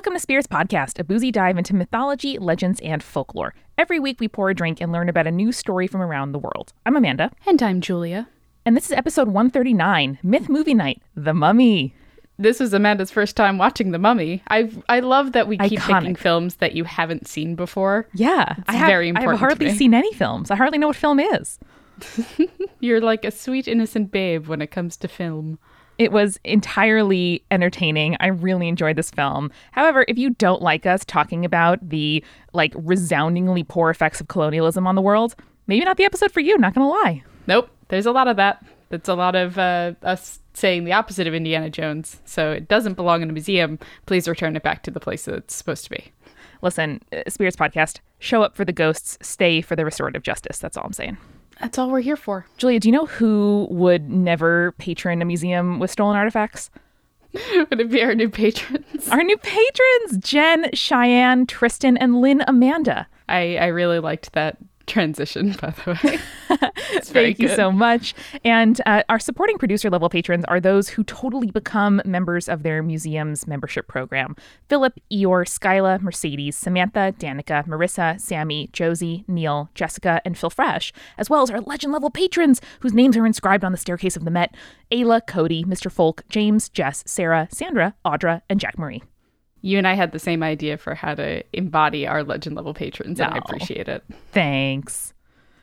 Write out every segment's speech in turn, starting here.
Welcome to Spirits Podcast, a boozy dive into mythology, legends, and folklore. Every week we pour a drink and learn about a new story from around the world. I'm Amanda. And I'm Julia. And this is episode 139 Myth Movie Night The Mummy. This is Amanda's first time watching The Mummy. I I love that we keep Iconic. picking films that you haven't seen before. Yeah, it's I have, very important. I have hardly seen any films. I hardly know what film is. You're like a sweet innocent babe when it comes to film. It was entirely entertaining. I really enjoyed this film. However, if you don't like us talking about the like resoundingly poor effects of colonialism on the world, maybe not the episode for you, not going to lie. Nope. There's a lot of that. That's a lot of uh, us saying the opposite of Indiana Jones. So it doesn't belong in a museum. Please return it back to the place that it's supposed to be. Listen, uh, Spirits Podcast, show up for the ghosts, stay for the restorative justice. That's all I'm saying. That's all we're here for. Julia, do you know who would never patron a museum with stolen artifacts? would it be our new patrons? Our new patrons, Jen, Cheyenne, Tristan, and Lynn Amanda. I, I really liked that transition, by the way. Thank you so much. And uh, our supporting producer level patrons are those who totally become members of their museum's membership program Philip, Eeyore, Skyla, Mercedes, Samantha, Danica, Marissa, Sammy, Josie, Neil, Jessica, and Phil Fresh, as well as our legend level patrons whose names are inscribed on the staircase of the Met Ayla, Cody, Mr. Folk, James, Jess, Sarah, Sandra, Audra, and Jack Marie you and I had the same idea for how to embody our legend level patrons, and I appreciate it. Thanks.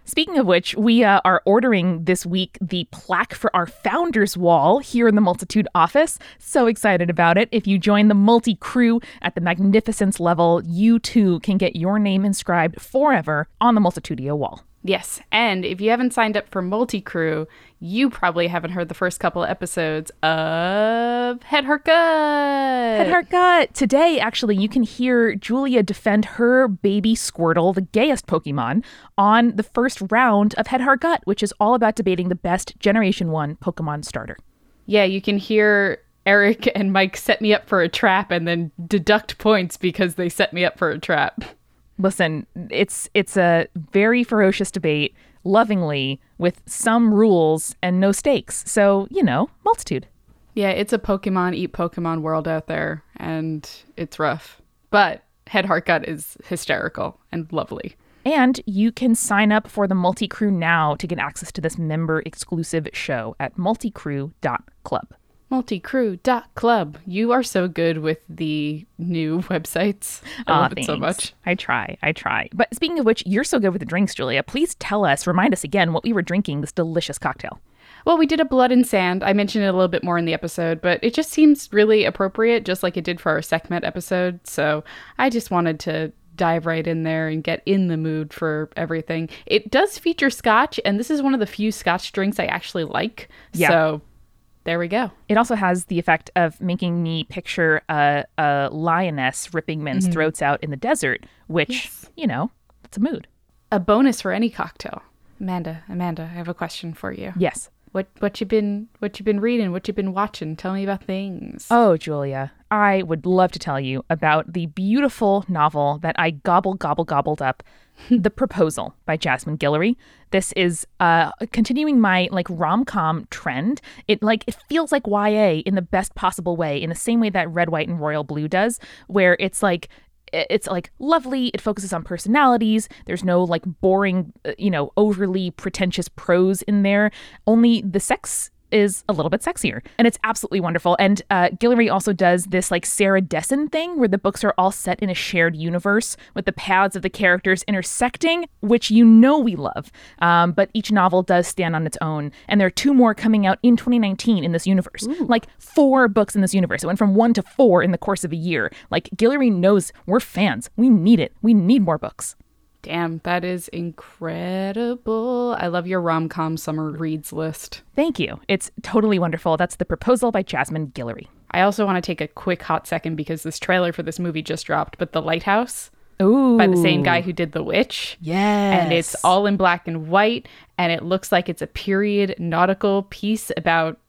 Speaking of which, we uh, are ordering this week the plaque for our founders wall here in the Multitude office. So excited about it. If you join the multi crew at the Magnificence level, you too can get your name inscribed forever on the Multitudio wall. Yes, and if you haven't signed up for Multi Crew, you probably haven't heard the first couple episodes of Head Gut. Head Gut. Today, actually, you can hear Julia defend her baby Squirtle, the gayest Pokemon, on the first round of Head Heart Gut, which is all about debating the best Generation 1 Pokemon starter. Yeah, you can hear Eric and Mike set me up for a trap and then deduct points because they set me up for a trap listen, it's it's a very ferocious debate, lovingly with some rules and no stakes. So you know, multitude. Yeah, it's a Pokemon eat Pokemon world out there, and it's rough. But Head Heart Gut is hysterical and lovely. And you can sign up for the Multi Crew now to get access to this member exclusive show at multicrew.club multicrew.club. You are so good with the new websites. I oh, love thanks. it so much. I try. I try. But speaking of which, you're so good with the drinks, Julia. Please tell us, remind us again what we were drinking this delicious cocktail. Well, we did a blood and sand. I mentioned it a little bit more in the episode, but it just seems really appropriate, just like it did for our Sekhmet episode. So I just wanted to dive right in there and get in the mood for everything. It does feature scotch, and this is one of the few scotch drinks I actually like. Yeah. So there we go. It also has the effect of making me picture a, a lioness ripping men's mm-hmm. throats out in the desert, which, yes. you know, it's a mood. A bonus for any cocktail. Amanda, Amanda, I have a question for you. Yes. What what you been what you been reading? What you been watching? Tell me about things. Oh, Julia, I would love to tell you about the beautiful novel that I gobble gobble gobbled up the Proposal by Jasmine Guillory. This is uh, continuing my like rom-com trend. It like it feels like YA in the best possible way, in the same way that Red, White, and Royal Blue does, where it's like it's like lovely. It focuses on personalities. There's no like boring uh, you know overly pretentious prose in there. Only the sex is a little bit sexier and it's absolutely wonderful. And uh, Guillory also does this like sarah dessen thing where the books are all set in a shared universe with the paths of the characters intersecting which you know we love. Um, but each novel does stand on its own and there are two more coming out in 2019 in this universe. Ooh. like four books in this universe. It went from one to four in the course of a year. Like Guillory knows we're fans. We need it. We need more books Damn, that is incredible. I love your rom com summer reads list. Thank you. It's totally wonderful. That's The Proposal by Jasmine Guillory. I also want to take a quick hot second because this trailer for this movie just dropped, but The Lighthouse. Ooh. By the same guy who did The Witch. Yes. And it's all in black and white, and it looks like it's a period nautical piece about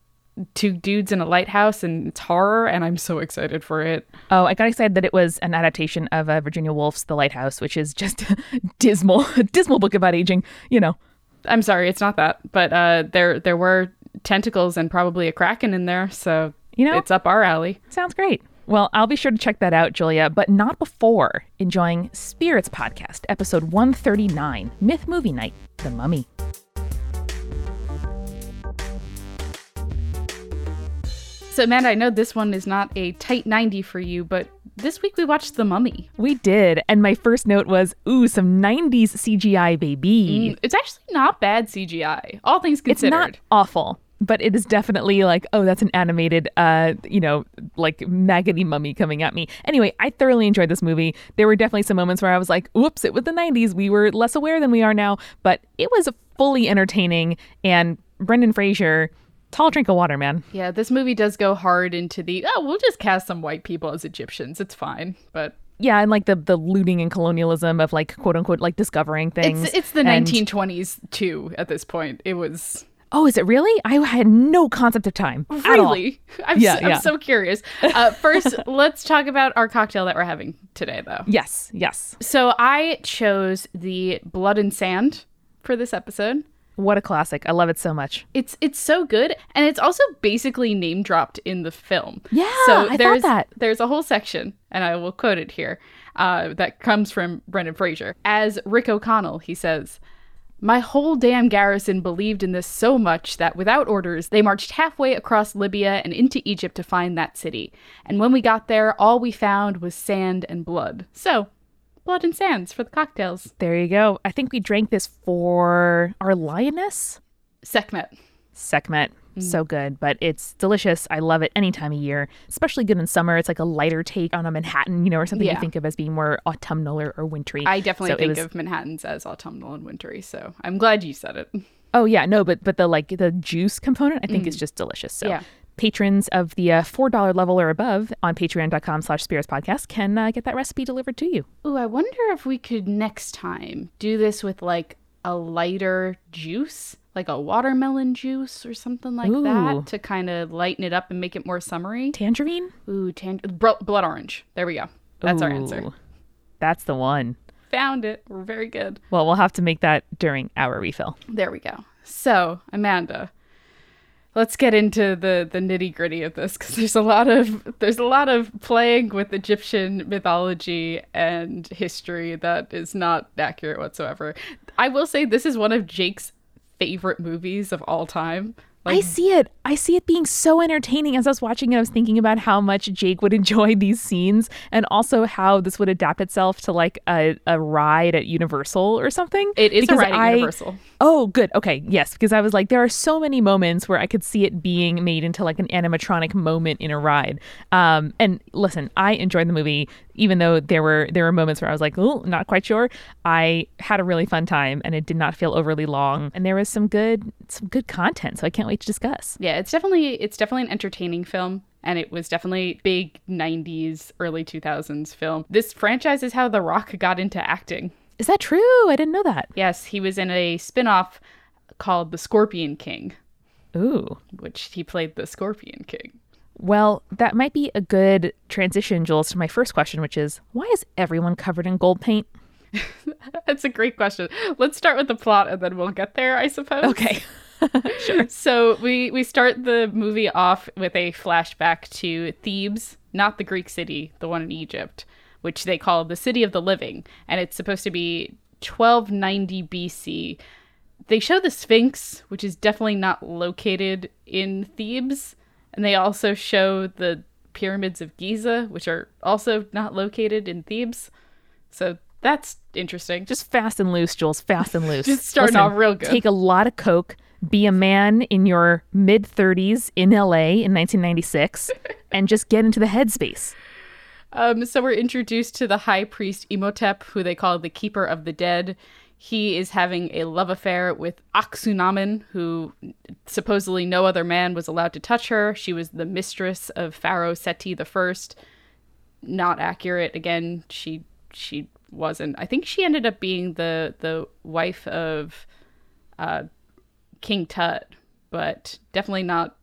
two dudes in a lighthouse and it's horror and I'm so excited for it. Oh, I got excited that it was an adaptation of uh, Virginia Woolf's The Lighthouse, which is just dismal, dismal book about aging, you know. I'm sorry, it's not that, but uh, there there were tentacles and probably a kraken in there, so you know it's up our alley. Sounds great. Well, I'll be sure to check that out, Julia, but not before enjoying Spirits Podcast, episode 139 Myth Movie Night The Mummy. So, Amanda, I know this one is not a tight 90 for you, but this week we watched The Mummy. We did, and my first note was, ooh, some 90s CGI, baby. Mm, It's actually not bad CGI, all things considered. It's not awful, but it is definitely like, oh, that's an animated, uh, you know, like maggoty mummy coming at me. Anyway, I thoroughly enjoyed this movie. There were definitely some moments where I was like, oops, it was the 90s. We were less aware than we are now, but it was fully entertaining. And Brendan Fraser, tall drink of water, man. Yeah, this movie does go hard into the, oh, we'll just cast some white people as Egyptians. It's fine. But Yeah, and like the the looting and colonialism of like quote unquote like discovering things. it's, it's the And- 1920s too at this point. It was Oh, is it really? I had no concept of time. at all. really. I'm, Yeah, so, I'm so curious. Uh, first, let's talk about our cocktail that we're having today, though. Yes, yes. So I chose the Blood and Sand for this episode. What a classic. I love it so much. It's it's so good, and it's also basically name dropped in the film. Yeah, so I thought there's that. there's a whole section, and I will quote it here, uh, that comes from Brendan Fraser. As Rick O'Connell, he says, "My whole damn garrison believed in this so much that without orders, they marched halfway across Libya and into Egypt to find that city. And when we got there, all we found was sand and blood. So, blood and sands for the cocktails. There you go. I think we drank this for our lioness. Sekhmet." Sekhmet. Mm. So good, but it's delicious. I love it any time of year, especially good in summer. It's like a lighter take on a Manhattan, you know, or something Yeah. you think of as being more autumnal or, or wintry. I definitely So think was- of Manhattans as autumnal and wintry, so I'm glad you said it. Oh yeah, no, but but the like the juice component, I think is just delicious. So Mm. Yeah. Patrons of the uh, four dollar level or above on patreon.com slash spirits podcast can uh, get that recipe delivered to you. Ooh, I wonder if we could next time do this with like a lighter juice, like a watermelon juice or something like Ooh. that to kind of lighten it up and make it more summery. Tangerine? Ooh, tan- bro- blood orange. There we go. That's our answer. That's the one. Found it. We're very good. Well, we'll have to make that during our refill. There we go. So, Amanda, let's get into the the nitty gritty of this because there's a lot of there's a lot of playing with Egyptian mythology and history that is not accurate whatsoever. I will say this is one of Jake's favorite movies of all time. I see it. I see it being so entertaining. As I was watching it, I was thinking about how much Jake would enjoy these scenes and also how this would adapt itself to like a, a ride at Universal or something. it is a Because ride at I- Universal. Oh, good. Okay. Yes. Because I was like, there are so many moments where I could see it being made into like an animatronic moment in a ride. Um, and listen, I enjoyed the movie, even though there were there were moments where I was like, oh, not quite sure. I had a really fun time and it did not feel overly long. And there was some good some good content. So I can't wait to discuss. Yeah, it's definitely it's definitely an entertaining film and it was definitely big 90s early 2000s film. This franchise is how The Rock got into acting. Is that true? I didn't know that. Yes, he was in a spin-off called The Scorpion King, Ooh. which he played the Scorpion King. Well, that might be a good transition, Jules, to my first question, which is why is everyone covered in gold paint? That's a great question. Let's start with the plot and then we'll get there, I suppose. Okay. Sure. So we we start the movie off with a flashback to Thebes, not the Greek city, the one in Egypt, which they call the city of the living, and it's supposed to be 1290 BC. They show the Sphinx, which is definitely not located in Thebes, and they also show the pyramids of Giza, which are also not located in Thebes. So that's interesting. Just fast and loose, Jules. Fast and loose. Just starting off real good. Take a lot of coke. Be a man in your mid 30s in LA in 1996, and just get into the headspace. Um, so we're introduced to the high priest Imhotep, who they call the Keeper of the Dead. He is having a love affair with Aksunamen, who supposedly no other man was allowed to touch her. She was the mistress of Pharaoh Seti I. Not accurate. Again, she she wasn't. I think she ended up being the the wife of uh, King Tut, but definitely not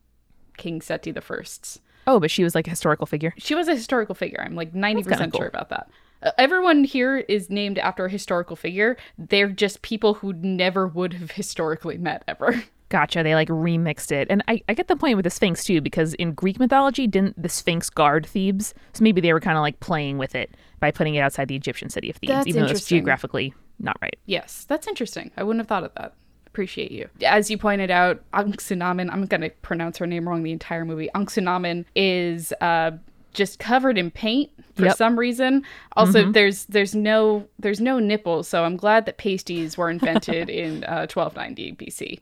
King Seti the First's Oh, but she was like a historical figure. she was a historical figure. I'm like 90% kinda cool. sure about that. Everyone here is named after a historical figure. They're just people who never would have historically met ever. Gotcha. They like remixed it. And I, I get the point with the Sphinx too, because in Greek mythology, didn't the Sphinx guard Thebes? So maybe they were kind of like playing with it by putting it outside the Egyptian city of Thebes, That's even though it's geographically not right. Yes, that's interesting. I wouldn't have thought of that. Appreciate you. As you pointed out, Anxunamen, I'm going to pronounce her name wrong the entire movie. Anxunamen is uh, just covered in paint for Yep. some reason. Also, there's there's no there's no nipples, so I'm glad that pasties were invented in uh, 1290 BC.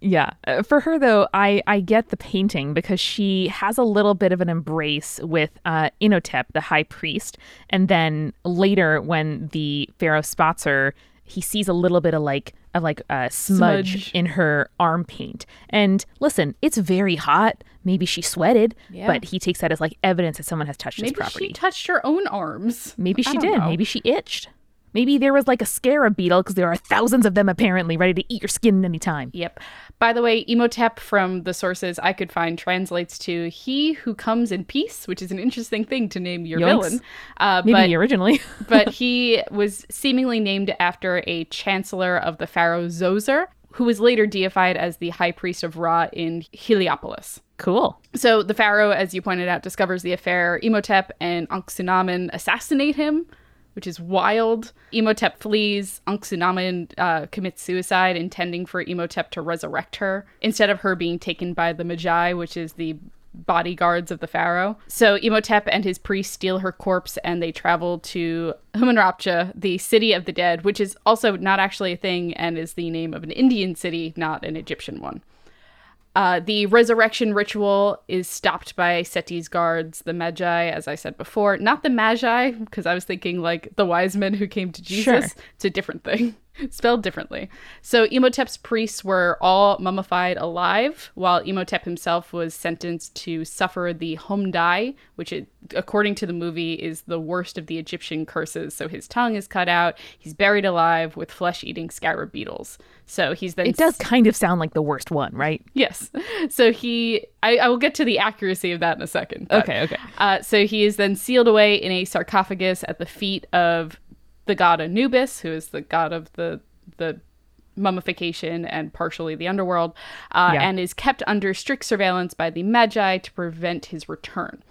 Yeah. Uh, For her though, I I get the painting because she has a little bit of an embrace with uh Imhotep, the high priest, and then later when the pharaoh spots her, he sees a little bit of like of like a smudge, Smudge. in her arm paint. And listen, it's very hot. Maybe she sweated, Yeah. but he takes that as like evidence that someone has touched his Maybe she touched her own arms. Maybe she did. know. Maybe she itched. Maybe there was like a scarab beetle because there are thousands of them apparently ready to eat your skin anytime. Yep. By the way, Imhotep from the sources I could find translates to "he who comes in peace," which is an interesting thing to name your Yoinks. villain. Uh, Maybe but originally. but he was seemingly named after a chancellor of the pharaoh Zoser, who was later deified as the high priest of Ra in Heliopolis. cool. So the pharaoh, as you pointed out, discovers the affair. Imhotep and Anxunamen assassinate him, which is wild. Imhotep flees. Anxunamen uh, commits suicide, intending for Imhotep to resurrect her instead of her being taken by the Medjai, which is the bodyguards of the pharaoh. So Imhotep and his priests steal her corpse and they travel to Hamunaptra, the city of the dead, which is also not actually a thing and is the name of an Indian city, not an Egyptian one. Uh, the resurrection ritual is stopped by Seti's guards, the Medjai, as I said before. Not the Magi, because I was thinking like the wise men who came to Jesus. Sure. It's a different thing, spelled differently. So Imhotep's priests were all mummified alive, while Imhotep himself was sentenced to suffer the Hom-Dai, which, it, according to the movie, is the worst of the Egyptian curses. So his tongue is cut out, he's buried alive with flesh eating scarab beetles. So he's then It does kind of sound like the worst one, right? Yes. So he, I, I will get to the accuracy of that in a second. but, Okay, okay. Uh, so he is then sealed away in a sarcophagus at the feet of the god Anubis, who is the god of the the mummification and partially the underworld, uh, Yeah. and is kept under strict surveillance by the Medjai to prevent his return.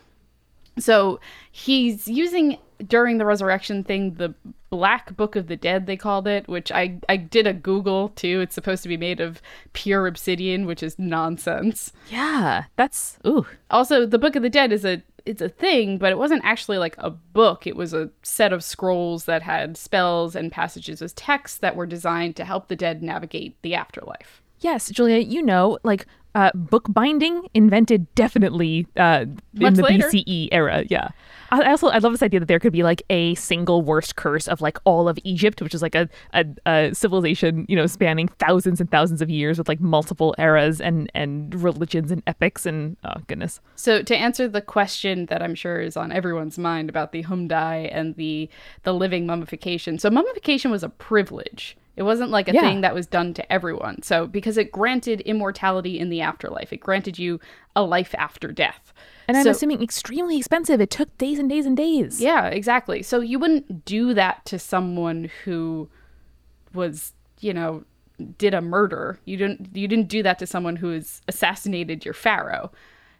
So he's using during the resurrection thing the Black Book of the Dead they called it, which I I did a Google too. It's supposed to be made of pure obsidian, which is nonsense. Yeah, that's ooh. Also, the Book of the Dead is a it's a thing, but it wasn't actually like a book. It was a set of scrolls that had spells and passages as text that were designed to help the dead navigate the afterlife. Yes, Julia, you know, like uh, book binding invented definitely uh, in Much the later. BCE era. Yeah. I also I love this idea that there could be like a single worst curse of like all of Egypt, which is like a, a, a civilization you know spanning thousands and thousands of years with like multiple eras and and religions and epics and oh goodness. So to answer the question that I'm sure is on everyone's mind about the Hom-Dai and the the living mummification. So mummification was a privilege. It wasn't like a Yeah. thing that was done to everyone. So because it granted immortality in the afterlife, it granted you a life after death. And I'm So- assuming extremely expensive. It took days and days and days. Yeah, exactly. So you wouldn't do that to someone who was, you know, did a murder. You didn't you didn't do that to someone who has assassinated your pharaoh.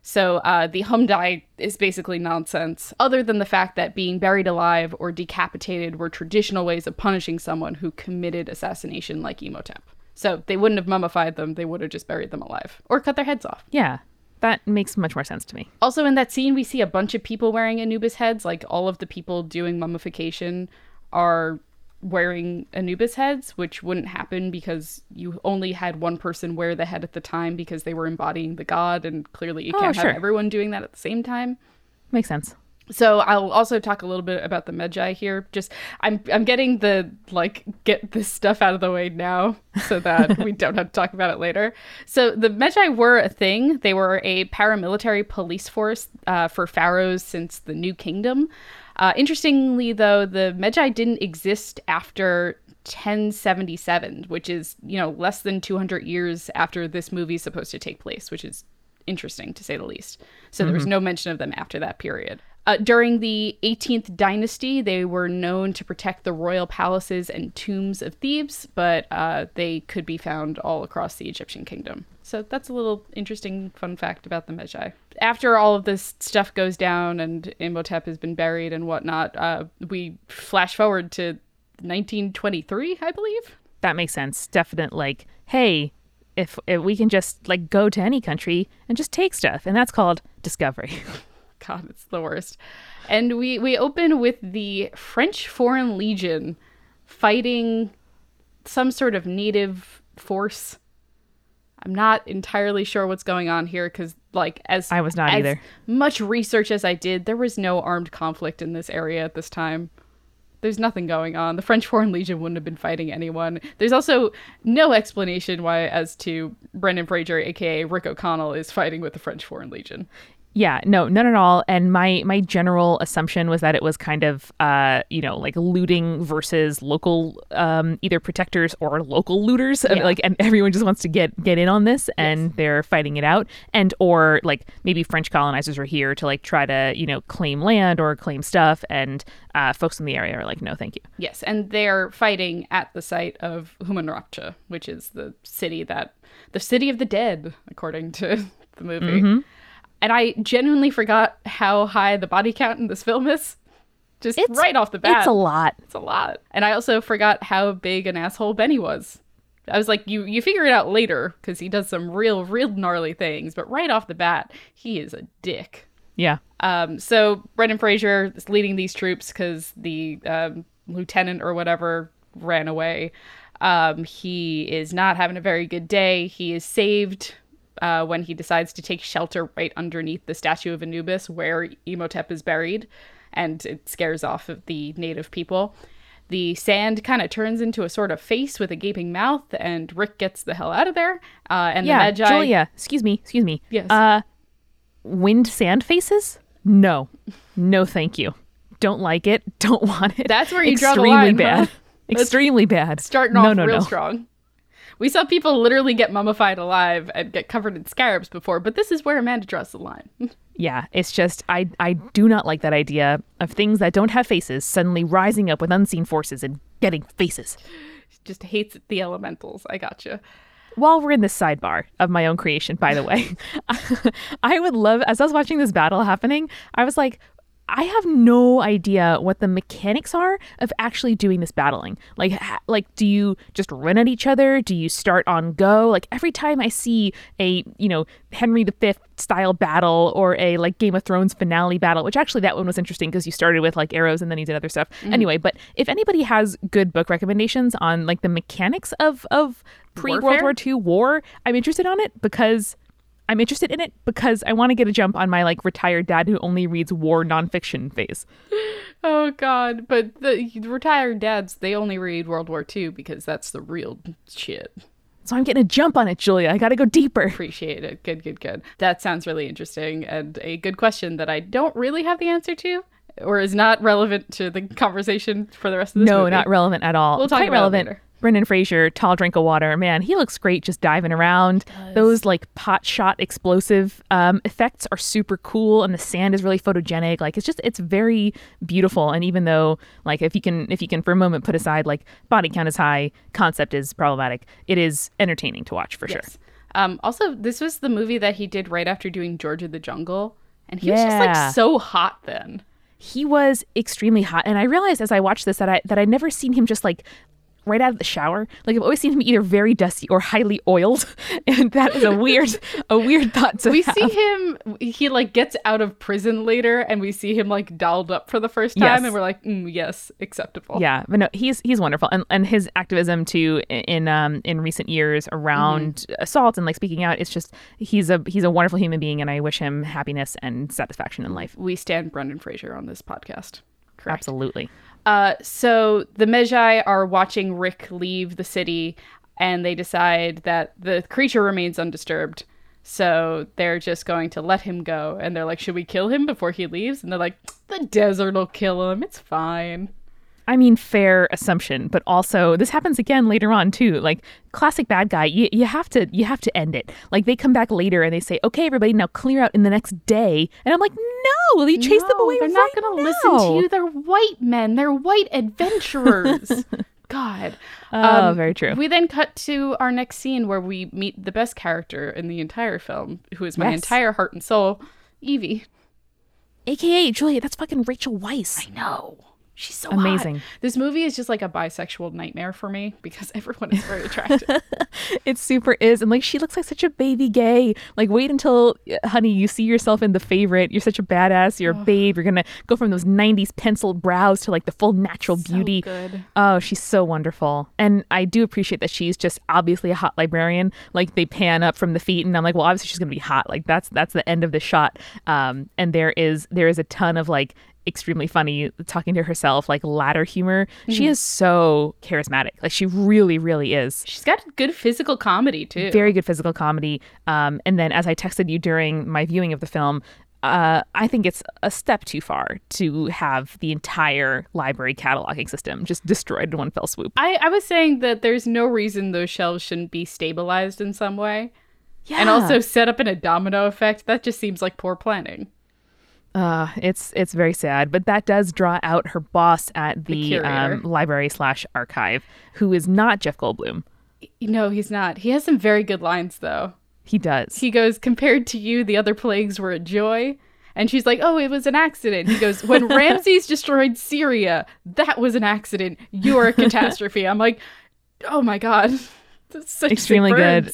So uh, the Hom-Dai is basically nonsense, other than the fact that being buried alive or decapitated were traditional ways of punishing someone who committed assassination like Imhotep. So they wouldn't have mummified them, they would have just buried them alive or cut their heads off. Yeah. That makes much more sense to me. Also, in that scene, we see a bunch of people wearing Anubis heads. Like all of the people doing mummification are wearing Anubis heads, which wouldn't happen because you only had one person wear the head at the time because they were embodying the god, and clearly you Oh, can't sure. have everyone doing that at the same time. Makes sense. So I'll also talk a little bit about the Medjai here. Just I'm I'm getting the like get this stuff out of the way now so that we don't have to talk about it later. So the Medjai were a thing. They were a paramilitary police force uh, for pharaohs since the New Kingdom. Uh, interestingly, though, the Medjai didn't exist after 1077, which is you know less than 200 years after this movie is supposed to take place, which is interesting to say the least. So there was no mention of them after that period. Uh, during the 18th dynasty, they were known to protect the royal palaces and tombs of Thebes, but uh, they could be found all across the Egyptian kingdom. So that's a little interesting fun fact about the Medjai. After all of this stuff goes down and Imhotep has been buried and whatnot, uh, we flash forward to 1923, I believe. That makes sense. Definite, like, hey, if, if we can just like go to any country and just take stuff, and that's called discovery. God, it's the worst. And we we open with the French Foreign Legion fighting some sort of native force. I'm not entirely sure what's going on here because, like, as I was not either. Much research as I did, there was no armed conflict in this area at this time. There's nothing going on. The French Foreign Legion wouldn't have been fighting anyone. There's also no explanation why, as to Brendan Fraser, aka Rick O'Connell, is fighting with the French Foreign Legion. Yeah, no, none at all. And my my general assumption was that it was kind of uh, you know, like looting versus local um either protectors or local looters. Yeah. Like and everyone just wants to get get in on this and they're fighting it out. And or like maybe French colonizers are here to like try to, you know, claim land or claim stuff and uh folks in the area are like, no, thank you. Yes, and they're fighting at the site of Hamunaptra, which is the city that the city of the dead, according to the movie. And I genuinely forgot how high the body count in this film is. Just It's- right off the bat. It's a lot. It's a lot. And I also forgot how big an asshole Benny was. I was like, you you figure it out later because he does some real real gnarly things, but right off the bat, he is a dick. Yeah. Um, so Brendan Fraser is leading these troops because the um, lieutenant or whatever ran away. Um, he is not having a very good day. He is saved uh, when he decides to take shelter right underneath the statue of Anubis where Imhotep is buried, and it scares off of the native people. The sand kind of turns into a sort of face with a gaping mouth, and Rick gets the hell out of there. Uh, and yeah, the Medjai, Julia, excuse me, excuse me. Yes. Uh, wind sand faces? No, no, thank you. Don't like it. Don't want it. That's where you draw the Extremely line, huh? bad. Extremely bad. starting no, off no, real no. strong. We saw people literally get mummified alive and get covered in scarabs before, but this is where Amanda draws the line. Yeah, it's just I I do not like that idea of things that don't have faces suddenly rising up with unseen forces and getting faces. Just hates the elementals. I gotcha. While we're in this sidebar of my own creation, by the way, I would love as I was watching this battle happening, I was like, I have no idea what the mechanics are of actually doing this battling. Like, like, do you just run at each other? Do you start on go? Like every time I see a you know Henry V style battle or a like Game of Thrones finale battle, which actually that one was interesting because you started with like arrows and then you did other stuff. Mm-hmm. Anyway, but if anybody has good book recommendations on like the mechanics of of pre World? War II war, I'm interested on it because I'm interested in it because I want to get a jump on my like retired dad who only reads war nonfiction phase. Oh god, but the retired dads, they only read World War II because that's the real shit. So I'm getting a jump on it, Julia. I got to go deeper. Appreciate it. Good, good, good. That sounds really interesting and a good question that I don't really have the answer to or is not relevant to the conversation for the rest of this No, movie. not relevant at all. We'll talk Quite about it later. Brendan Fraser, tall drink of water. Man, he looks great just diving around. Those like pot shot explosive um, effects are super cool, and the sand is really photogenic. Like it's just it's very beautiful. And even though like if you can if you can for a moment put aside like body count is high, concept is problematic, it is entertaining to watch for sure. Um, also, this was the movie that he did right after doing George of the Jungle, and he was just like so hot then. he was extremely hot and i realized as i watched this that i that i'd never seen him just like right out of the shower like i've always seen him either very dusty or highly oiled and that is a weird a weird thought to We have. see him; he like gets out of prison later, and we see him like dolled up for the first time, Yes. and we're like, mm, yes, acceptable. yeah but no he's he's wonderful and and his activism too in um in recent years around Mm-hmm. assault and like speaking out it's just he's a he's a wonderful human being and i wish him happiness and satisfaction in life We stand Brendan Fraser on this podcast. Correct. absolutely Uh, so the Medjai are watching Rick leave the city, and they decide that the creature remains undisturbed. So they're just going to let him go. And they're like, should we kill him before he leaves? And they're like, the desert will kill him. It's fine. I mean, fair assumption, but also this happens again later on too. Like classic bad guy, you, you have to you have to end it. Like they come back later and they say, "Okay, everybody, now clear out in the next day," and I'm like, "No, you chase them away They're right not going to listen to you. They're white men. They're white adventurers. God. Oh, Um, very true. We then cut to our next scene where we meet the best character in the entire film, who is my Yes. entire heart and soul, Evie. AKA Julia, that's fucking Rachel Weisz. No. She's so Amazing. hot. This movie is just like a bisexual nightmare for me because everyone is very attractive. It super is. And like she looks like such a baby gay. Like wait until uh, honey, you see yourself in the favorite. You're such a badass. You're a babe. You're gonna go from those nineties penciled brows to like the full natural beauty. good. Oh, she's so wonderful. And I do appreciate that she's just obviously a hot librarian. Like they pan up from the feet and I'm like, well, obviously she's gonna be hot. Like that's that's the end of the shot. Um and there is there is a ton of like extremely funny talking to herself like ladder humor she is so charismatic like she really really is She's got good physical comedy too. very good physical comedy. Um, and then, as I texted you during my viewing of the film, uh, I think it's a step too far to have the entire library cataloging system just destroyed in one fell swoop. I, I was saying that there's no reason those shelves shouldn't be stabilized in some way. Yeah. And also set up in a domino effect. That just seems like poor planning. Uh, it's it's very sad, but that does draw out her boss at the, curator. um, library slash archive, who is not Jeff Goldblum. No, he's not. He has some very good lines though. He does. He goes, compared to you, the other plagues were a joy. And she's like, oh, it was an accident. He goes, when Ramses destroyed Syria, that was an accident. You're a catastrophe. I'm like, oh my God. That's such Extremely good.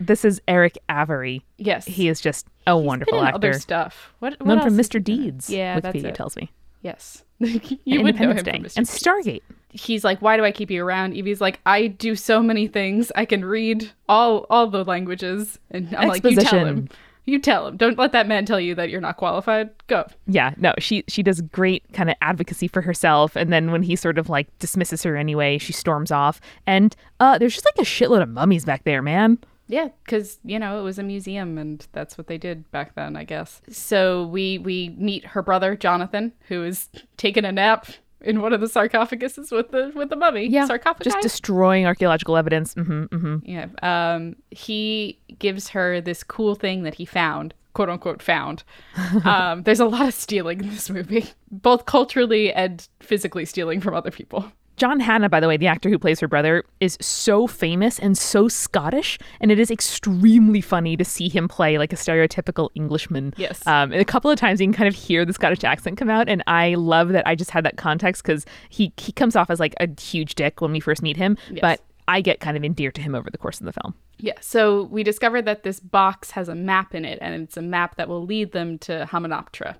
This is Erick Avari. Yes. He is just a Been wonderful in actor. other stuff. What, what Known from Mr. he been in? Deeds. Yeah, that's Wikipedia it. tells me. Yes. you would know him from Mr. and. Stargate. he's like, "Why do I keep you around?" Evie's like, "I do so many things. I can read all all the languages." And I'm like, "You tell him. Exposition. You tell him. Don't let that man tell you that you're not qualified. Go." yeah no she she does great kind of advocacy for herself and then when he sort of like dismisses her anyway she storms off and uh there's just like a shitload of mummies back there man Yeah, because you know it was a museum, and that's what they did back then, I guess. So we we meet her brother Jonathan, who is taking a nap in one of the sarcophaguses with the with the mummy. sarcophagi. just destroying archaeological evidence hmm hmm Yeah. Um, he gives her this cool thing that he found, quote unquote, found. um, there's a lot of stealing in this movie, both culturally and physically stealing from other people. John Hannah, by the way, the actor who plays her brother, is so famous and so Scottish, and it is extremely funny to see him play like a stereotypical Englishman. Yes. Um, and a couple of times you can kind of hear the Scottish accent come out, and I love that I just had that context because he he comes off as like a huge dick when we first meet him, Yes. but I get kind of endeared to him over the course of the film. Yeah. So we discovered that this box has a map in it, and it's a map that will lead them to Hamunaptra.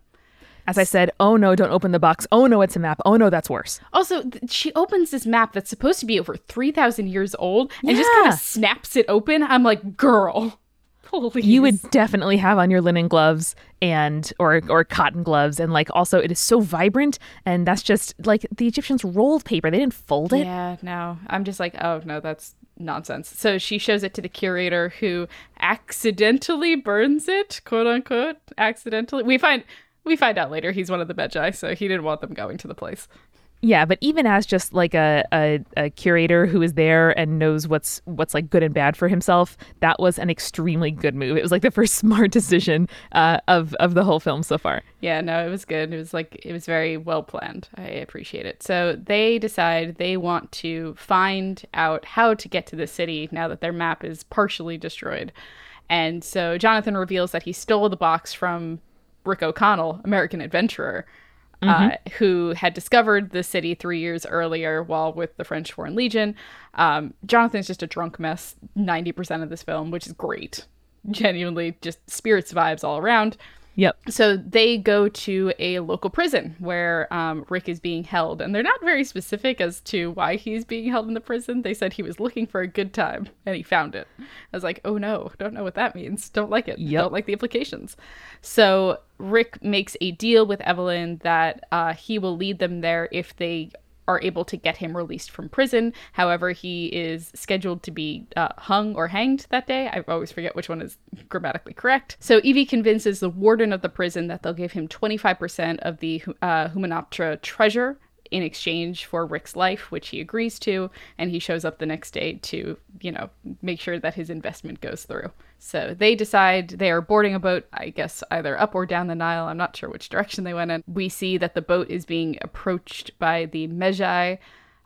As I said, oh no, don't open the box. Oh no, it's a map. Oh no, that's worse. Also, th- she opens this map that's supposed to be over 3,000 years old and just kind of snaps it open. I'm like, girl, please. You would definitely have on your linen gloves and or or cotton gloves and like also it is so vibrant and that's just like the Egyptians rolled paper. They didn't fold it. Yeah, no. I'm just like, oh, no, that's nonsense. So she shows it to the curator who accidentally burns it, quote unquote. Accidentally. We find. We find out later he's one of the Medjai, so he didn't want them going to the place. Yeah, but even as just like a, a, a curator who is there and knows what's what's like good and bad for himself, that was an extremely good move. It was like the first smart decision uh, of of the whole film so far. Yeah, no, it was good. It was like it was very well planned. I appreciate it. So they decide they want to find out how to get to the city now that their map is partially destroyed. And so Jonathan reveals that he stole the box from Rick O'Connell, American adventurer, uh, who had discovered the city three years earlier while with the French Foreign Legion. Um, Jonathan's just a drunk mess 90% of this film, which is great. Genuinely, just spirits vibes all around. Yep. So they go to a local prison where um, Rick is being held, and they're not very specific as to why he's being held in the prison. They said he was looking for a good time and he found it. I was like, oh no, don't know what that means. Don't like it. Yep. Don't like the implications. So Rick makes a deal with Evelyn that uh, he will lead them there if they are able to get him released from prison. However, he is scheduled to be uh, hung or hanged that day. I always forget which one is grammatically correct. So Evie convinces the warden of the prison that they'll give him 25% of the uh, Hamunaptra treasure in exchange for Rick's life, which he agrees to, and he shows up the next day to, you know, make sure that his investment goes through. So they decide they are boarding a boat, I guess either up or down the Nile. I'm not sure which direction they went in. We see that the boat is being approached by the Medjai.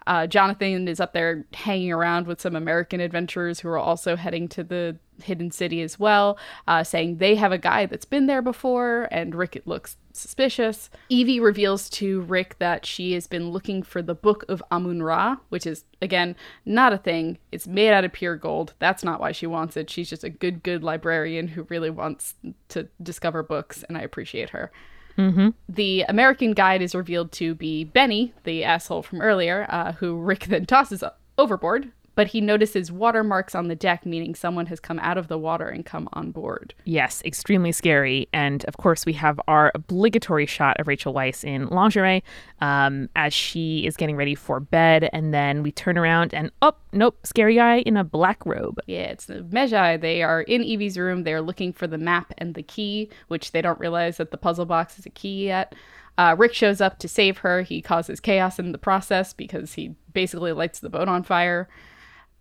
Uh, Jonathan is up there hanging around with some American adventurers who are also heading to the hidden city as well, uh, saying they have a guy that's been there before, and Rick looks suspicious. Evie reveals to Rick that she has been looking for the Book of Amun Ra, which is, again, not a thing. It's made out of pure gold. That's not why she wants it. She's just a good, good librarian who really wants to discover books, and I appreciate her. Mm-hmm. The American guide is revealed to be Benny, the asshole from earlier, uh, who Rick then tosses overboard. But he notices watermarks on the deck, meaning someone has come out of the water and come on board. Yes, extremely scary. And of course, we have our obligatory shot of Rachel Weisz in lingerie um, as she is getting ready for bed. And then we turn around and, oh, nope, scary guy in a black robe. Yeah, it's the Medjai. They are in Evie's room. They're looking for the map and the key, which they don't realize that the puzzle box is a key yet. Uh, Rick shows up to save her. He causes chaos in the process because he basically lights the boat on fire.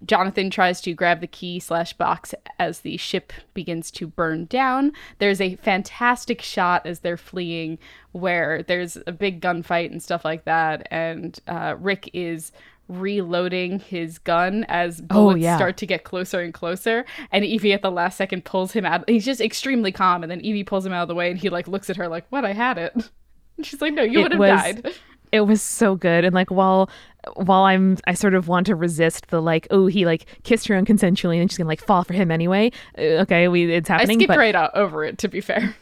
Jonathan tries to grab the key slash box as the ship begins to burn down. There's a fantastic shot as they're fleeing where there's a big gunfight and stuff like that, and uh, Rick is reloading his gun as bullets yeah. start to get closer and closer. And Evie at the last second pulls him out. He's just extremely calm. And then Evie pulls him out of the way and he like looks at her like what? I had it. And she's like no you would have was- died. It was so good. And like while while I'm I sort of want to resist the like, oh, he like kissed her unconsensually and she's gonna like fall for him anyway. Uh, okay, we it's happening I skipped but right out over it to be fair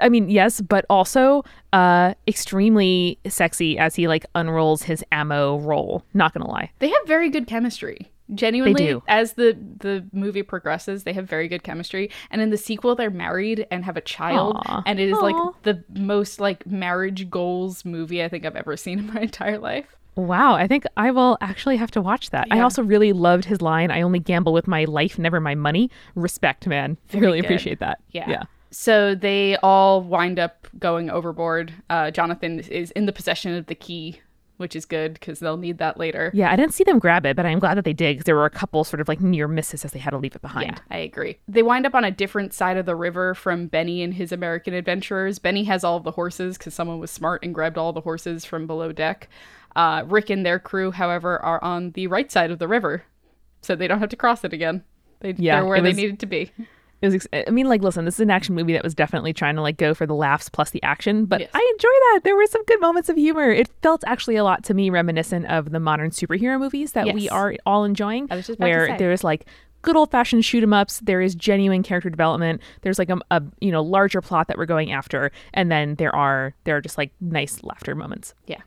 I mean, yes, but also uh extremely sexy as he like unrolls his ammo roll. Not gonna lie. They have very good chemistry. Genuinely, do. as the the movie progresses, they have very good chemistry. And in the sequel, they're married and have a child, Aw. and it is Aw. like the most like marriage goals movie I think I've ever seen in my entire life. Wow, I think I will actually have to watch that. I also really loved his line, I only gamble with my life, never my money. Respect, man. really good. appreciate that. Yeah. Yeah. So they all wind up going overboard. Uh, Jonathan is in the possession of the key, which is good because they'll need that later. Yeah, I didn't see them grab it, but I'm glad that they did because there were a couple sort of like near misses as they had to leave it behind. Yeah, I agree. They wind up on a different side of the river from Benny and his American adventurers. Benny has all of the horses because someone was smart and grabbed all the horses from below deck. Uh, Rick and their crew, however, are on the right side of the river, so they don't have to cross it again. They, Yeah, they're where it they needed to be. It was. Ex- I mean, like, listen, this is an action movie that was definitely trying to like go for the laughs plus the action, but Yes. I enjoy that. There were some good moments of humor. It felt actually a lot to me reminiscent of the modern superhero movies that we are all enjoying, I was just where there's like good old fashioned shoot 'em ups. There is genuine character development. There's like a, a you know larger plot that we're going after, and then there are there are just like nice laughter moments. Yeah.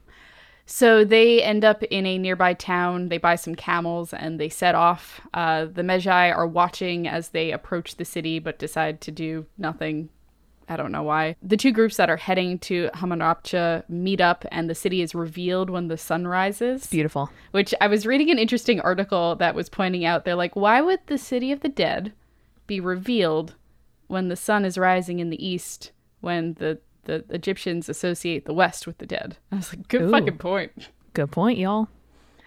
So they end up in a nearby town. They buy some camels and they set off. Uh, the Medjai are watching as they approach the city, but decide to do nothing. I don't know why. The two groups that are heading to Hamunaptra meet up, and the city is revealed when the sun rises. Beautiful. Which I was reading an interesting article that was pointing out. They're like, why would the city of the dead be revealed when the sun is rising in the east when the the Egyptians associate the west with the dead? I was like, good Ooh. fucking point. Good point, y'all.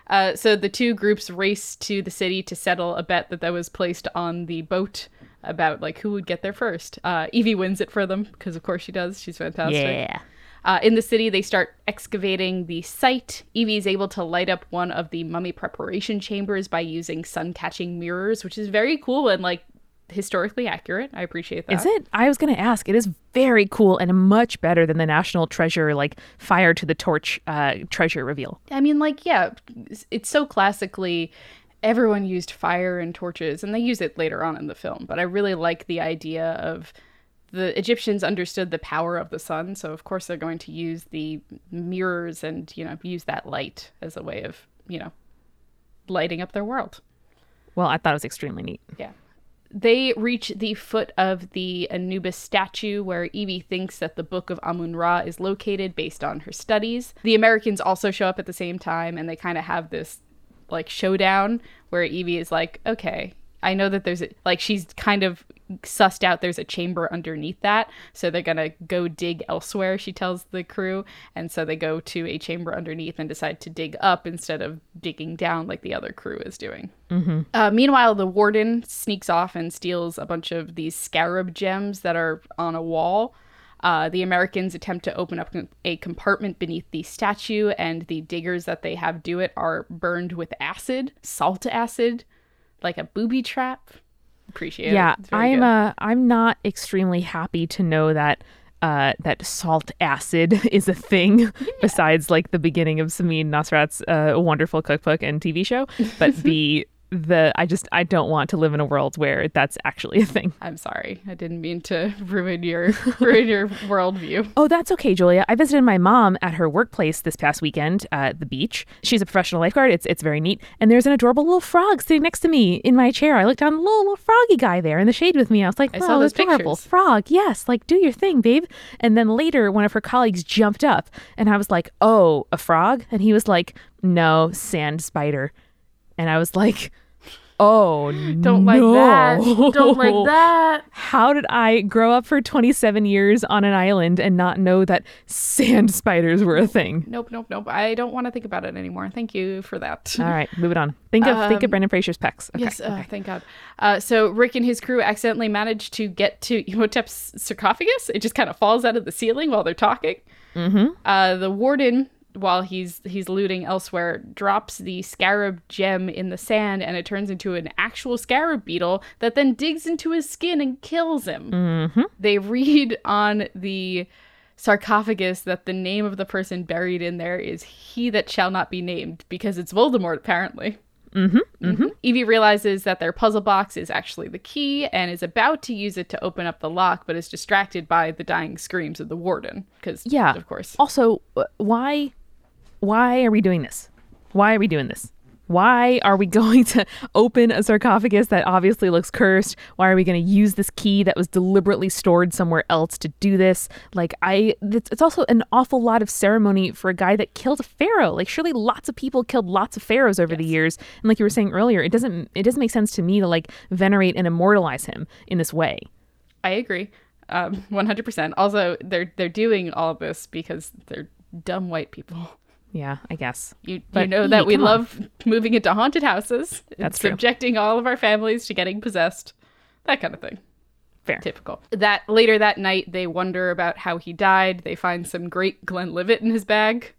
Uh, so the two groups race to the city to settle a bet that that was placed on the boat about like who would get there first. Uh, Evie wins it for them because of course she does. She's fantastic. Yeah. Uh, in the city, they start excavating the site. Evie is able to light up one of the mummy preparation chambers by using sun catching mirrors, which is very cool and like historically accurate. I appreciate that. Is it? I was going to ask. It is very cool and much better than the National Treasure, like fire to the torch uh, treasure reveal. I mean, like, yeah, it's so classically everyone used fire and torches, and they use it later on in the film. But I really like the idea of the Egyptians understood the power of the sun, so of course they're going to use the mirrors and you know use that light as a way of you know lighting up their world. Well, I thought it was extremely neat. Yeah. They reach the foot of the Anubis statue where Evie thinks that the Book of Amun Ra is located based on her studies. The Americans also show up at the same time and they kind of have this like showdown where Evie is like, okay, I know that there's a, like she's kind of sussed out there's a chamber underneath that. So they're going to go dig elsewhere, she tells the crew. And so they go to a chamber underneath and decide to dig up instead of digging down like the other crew is doing. Uh, meanwhile, the warden sneaks off and steals a bunch of these scarab gems that are on a wall. Uh, the Americans attempt to open up a compartment beneath the statue, and the diggers that they have do it are burned with acid, salt acid, like a booby trap. Appreciate yeah, it. Yeah, I'm good. uh, I'm not extremely happy to know that uh, that salt acid is a thing besides like the beginning of Samin Nosrat's uh, wonderful cookbook and TV show. But the the I just I don't want to live in a world where that's actually a thing. I'm sorry. I didn't mean to ruin your ruin your worldview. Oh, that's okay, Julia. I visited my mom at her workplace this past weekend at the beach. She's a professional lifeguard. It's it's very neat. And there's an adorable little frog sitting next to me in my chair. I looked down, the little, little froggy guy there in the shade with me. I was like, I oh, saw those adorable pictures. frog. Yes, like do your thing, babe. And then later, one of her colleagues jumped up, and I was like, oh, a frog? And he was like, no, sand spider. And I was like. Oh, Don't like no. that. Don't like that. How did I grow up for 27 years on an island and not know that sand spiders were a thing? Nope, nope, nope. I don't want to think about it anymore. Thank you for that. All right, move it on. Think of think of Brendan Fraser's pecs. Okay. Yes, uh, thank God. Uh, so Rick and his crew accidentally managed to get to Imhotep's sarcophagus. It just kind of falls out of the ceiling while they're talking. Mm-hmm. Uh, the warden, while he's he's looting elsewhere, drops the scarab gem in the sand, and it turns into an actual scarab beetle that then digs into his skin and kills him. Mm-hmm. They read on the sarcophagus that the name of the person buried in there is he that shall not be named because it's Voldemort apparently. Mm-hmm. Evie realizes that their puzzle box is actually the key and is about to use it to open up the lock, but is distracted by the dying screams of the warden. Because, Yeah. of course. Also, why why are we doing this? Why are we doing this? Why are we going to open a sarcophagus that obviously looks cursed? Why are we going to use this key that was deliberately stored somewhere else to do this? Like I it's, it's also an awful lot of ceremony for a guy that killed a pharaoh. Like surely lots of people killed lots of pharaohs over the years. And like you were saying earlier, it doesn't it doesn't make sense to me to like venerate and immortalize him in this way. I agree. Um, 100%. Also, they're they're doing all this because they're dumb white people. Yeah, I guess. You, you know that we come on. love moving into haunted houses, That's true. subjecting all of our families to getting possessed, that kind of thing. Fair. Typical. That later that night, they wonder about how he died. They find some great Glenlivet in his bag,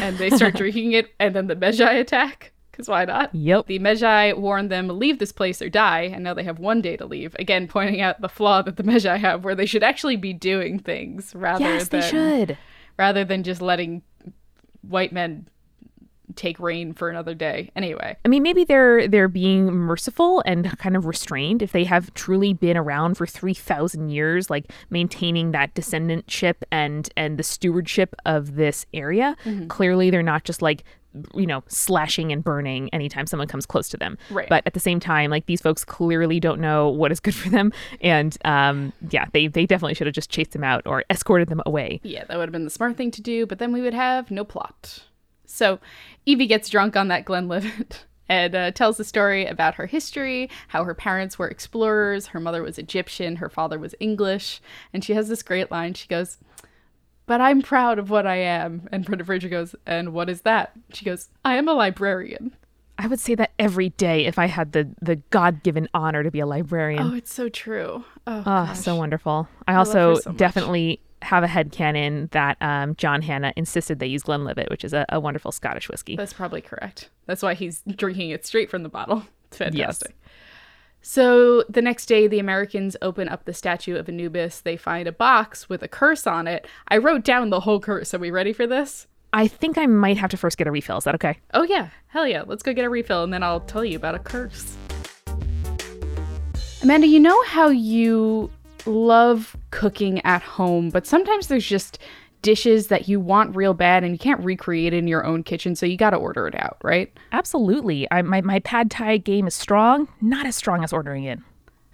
and they start drinking it. And then the Medjai attack, because why not? Yep. The Medjai warn them leave this place or die, and now they have one day to leave. Again, pointing out the flaw that the Medjai have, where they should actually be doing things rather Yes, than they should. rather than just letting white men take reign for another day. Anyway, I mean, maybe they're they're being merciful and kind of restrained if they have truly been around for three thousand years, like maintaining that descendantship and and the stewardship of this area. Mm-hmm. Clearly, they're not just like you know slashing and burning anytime someone comes close to them. Right. But at the same time, like these folks clearly don't know what is good for them, and um, yeah, they they definitely should have just chased them out or escorted them away. yeah, that would have been the smart thing to do, but then we would have no plot. So Evie gets drunk on that Glenlivet and uh, tells the story about her history, how her parents were explorers, her mother was Egyptian, her father was English, and she has this great line. She goes, but I'm proud of what I am. And Brendan Fraser goes, And what is that? She goes, I am a librarian. I would say that every day if I had the the God given honor to be a librarian. Oh, it's so true. Oh, Oh, so wonderful. I her also so definitely have a head headcanon that um, John Hannah insisted they use Glenlivet, which is a, a wonderful Scottish whiskey. That's probably correct. That's why he's drinking it straight from the bottle. It's fantastic. So the next day, the Americans open up the statue of Anubis. They find a box with a curse on it. I wrote down the whole curse. Are we ready for this? I think I might have to first get a refill. Is that okay? Oh, yeah. Hell yeah. Let's go get a refill and then I'll tell you about a curse. Amanda, you know how you love cooking at home, but sometimes there's just dishes that you want real bad and you can't recreate in your own kitchen, so you got to order it out, right? Absolutely. I, my, my pad thai game is strong, not as strong as ordering in.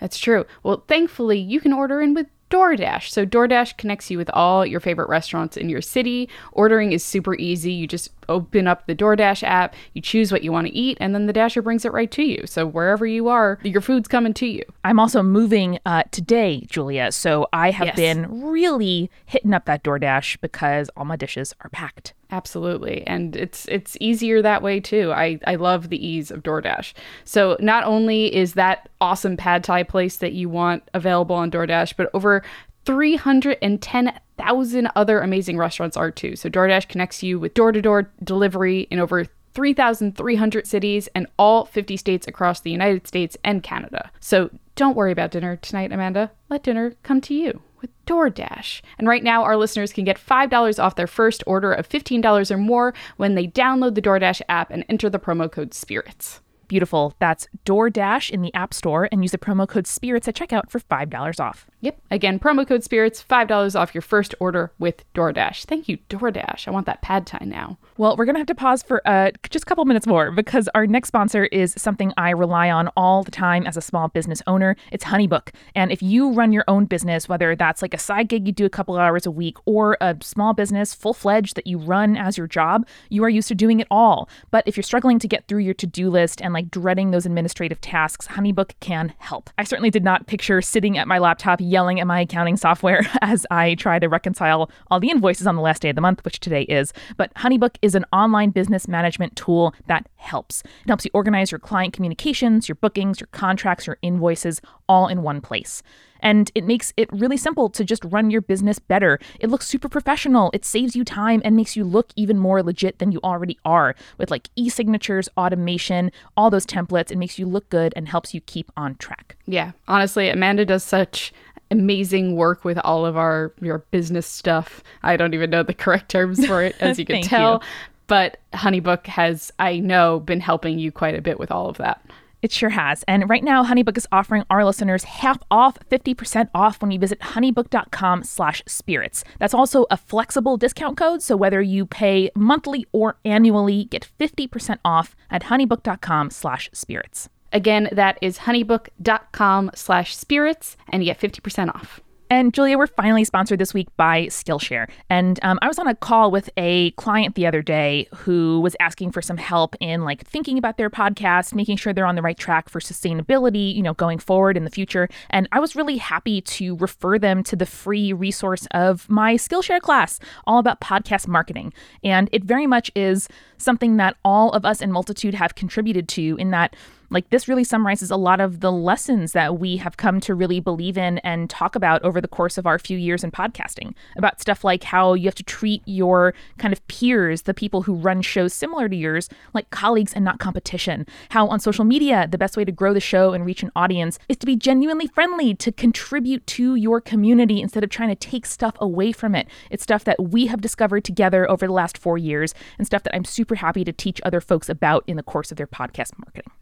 That's true. Well, thankfully, you can order in with DoorDash. So, DoorDash connects you with all your favorite restaurants in your city. Ordering is super easy. You just open up the DoorDash app, you choose what you want to eat, and then the Dasher brings it right to you. So, wherever you are, your food's coming to you. I'm also moving uh, today, Julia. So I have Yes. been really hitting up that DoorDash because all my dishes are packed. Absolutely. And it's it's easier that way too. I, I love the ease of DoorDash. So not only is that awesome pad thai place that you want available on DoorDash, but over 310,000 other amazing restaurants are too. So DoorDash connects you with door to door delivery in over 3,300 cities and all 50 states across the United States and Canada. So don't worry about dinner tonight, Amanda. Let dinner come to you with DoorDash. And right now, our listeners can get $5 off their first order of $15 or more when they download the DoorDash app and enter the promo code SPIRITS. Beautiful. That's DoorDash in the App Store and use the promo code SPIRITS at checkout for $5 off. Yep. Again, promo code SPIRITS, $5 off your first order with DoorDash. Thank you, DoorDash. I want that pad thai now. Well, we're going to have to pause for uh, just a couple minutes more because our next sponsor is something I rely on all the time as a small business owner. It's Honeybook. And if you run your own business, whether that's like a side gig you do a couple hours a week or a small business full fledged that you run as your job, you are used to doing it all. But if you're struggling to get through your to do list and like dreading those administrative tasks, Honeybook can help. I certainly did not picture sitting at my laptop yelling at my accounting software as I try to reconcile all the invoices on the last day of the month, which today is. But Honeybook is an online business management tool that helps. It helps you organize your client communications, your bookings, your contracts, your invoices all in one place. And it makes it really simple to just run your business better. It looks super professional. It saves you time and makes you look even more legit than you already are with like e signatures, automation, all those templates. It makes you look good and helps you keep on track. Yeah. Honestly, Amanda does such amazing work with all of our your business stuff. I don't even know the correct terms for it, as you can tell. You. But Honeybook has, I know, been helping you quite a bit with all of that. It sure has. And right now, Honeybook is offering our listeners half off, 50% off when you visit honeybook.com slash spirits. That's also a flexible discount code, so whether you pay monthly or annually, get 50% off at honeybook.com slash spirits. Again, that is honeybook.com slash spirits, and you get 50% off. And Julia, we're finally sponsored this week by Skillshare. And um, I was on a call with a client the other day who was asking for some help in like thinking about their podcast, making sure they're on the right track for sustainability, you know, going forward in the future. And I was really happy to refer them to the free resource of my Skillshare class, all about podcast marketing. And it very much is something that all of us in Multitude have contributed to in that like this really summarizes a lot of the lessons that we have come to really believe in and talk about over the course of our few years in podcasting about stuff like how you have to treat your kind of peers, the people who run shows similar to yours, like colleagues and not competition. How on social media, the best way to grow the show and reach an audience is to be genuinely friendly, to contribute to your community instead of trying to take stuff away from it. It's stuff that we have discovered together over the last four years and stuff that I'm super happy to teach other folks about in the course of their podcast marketing.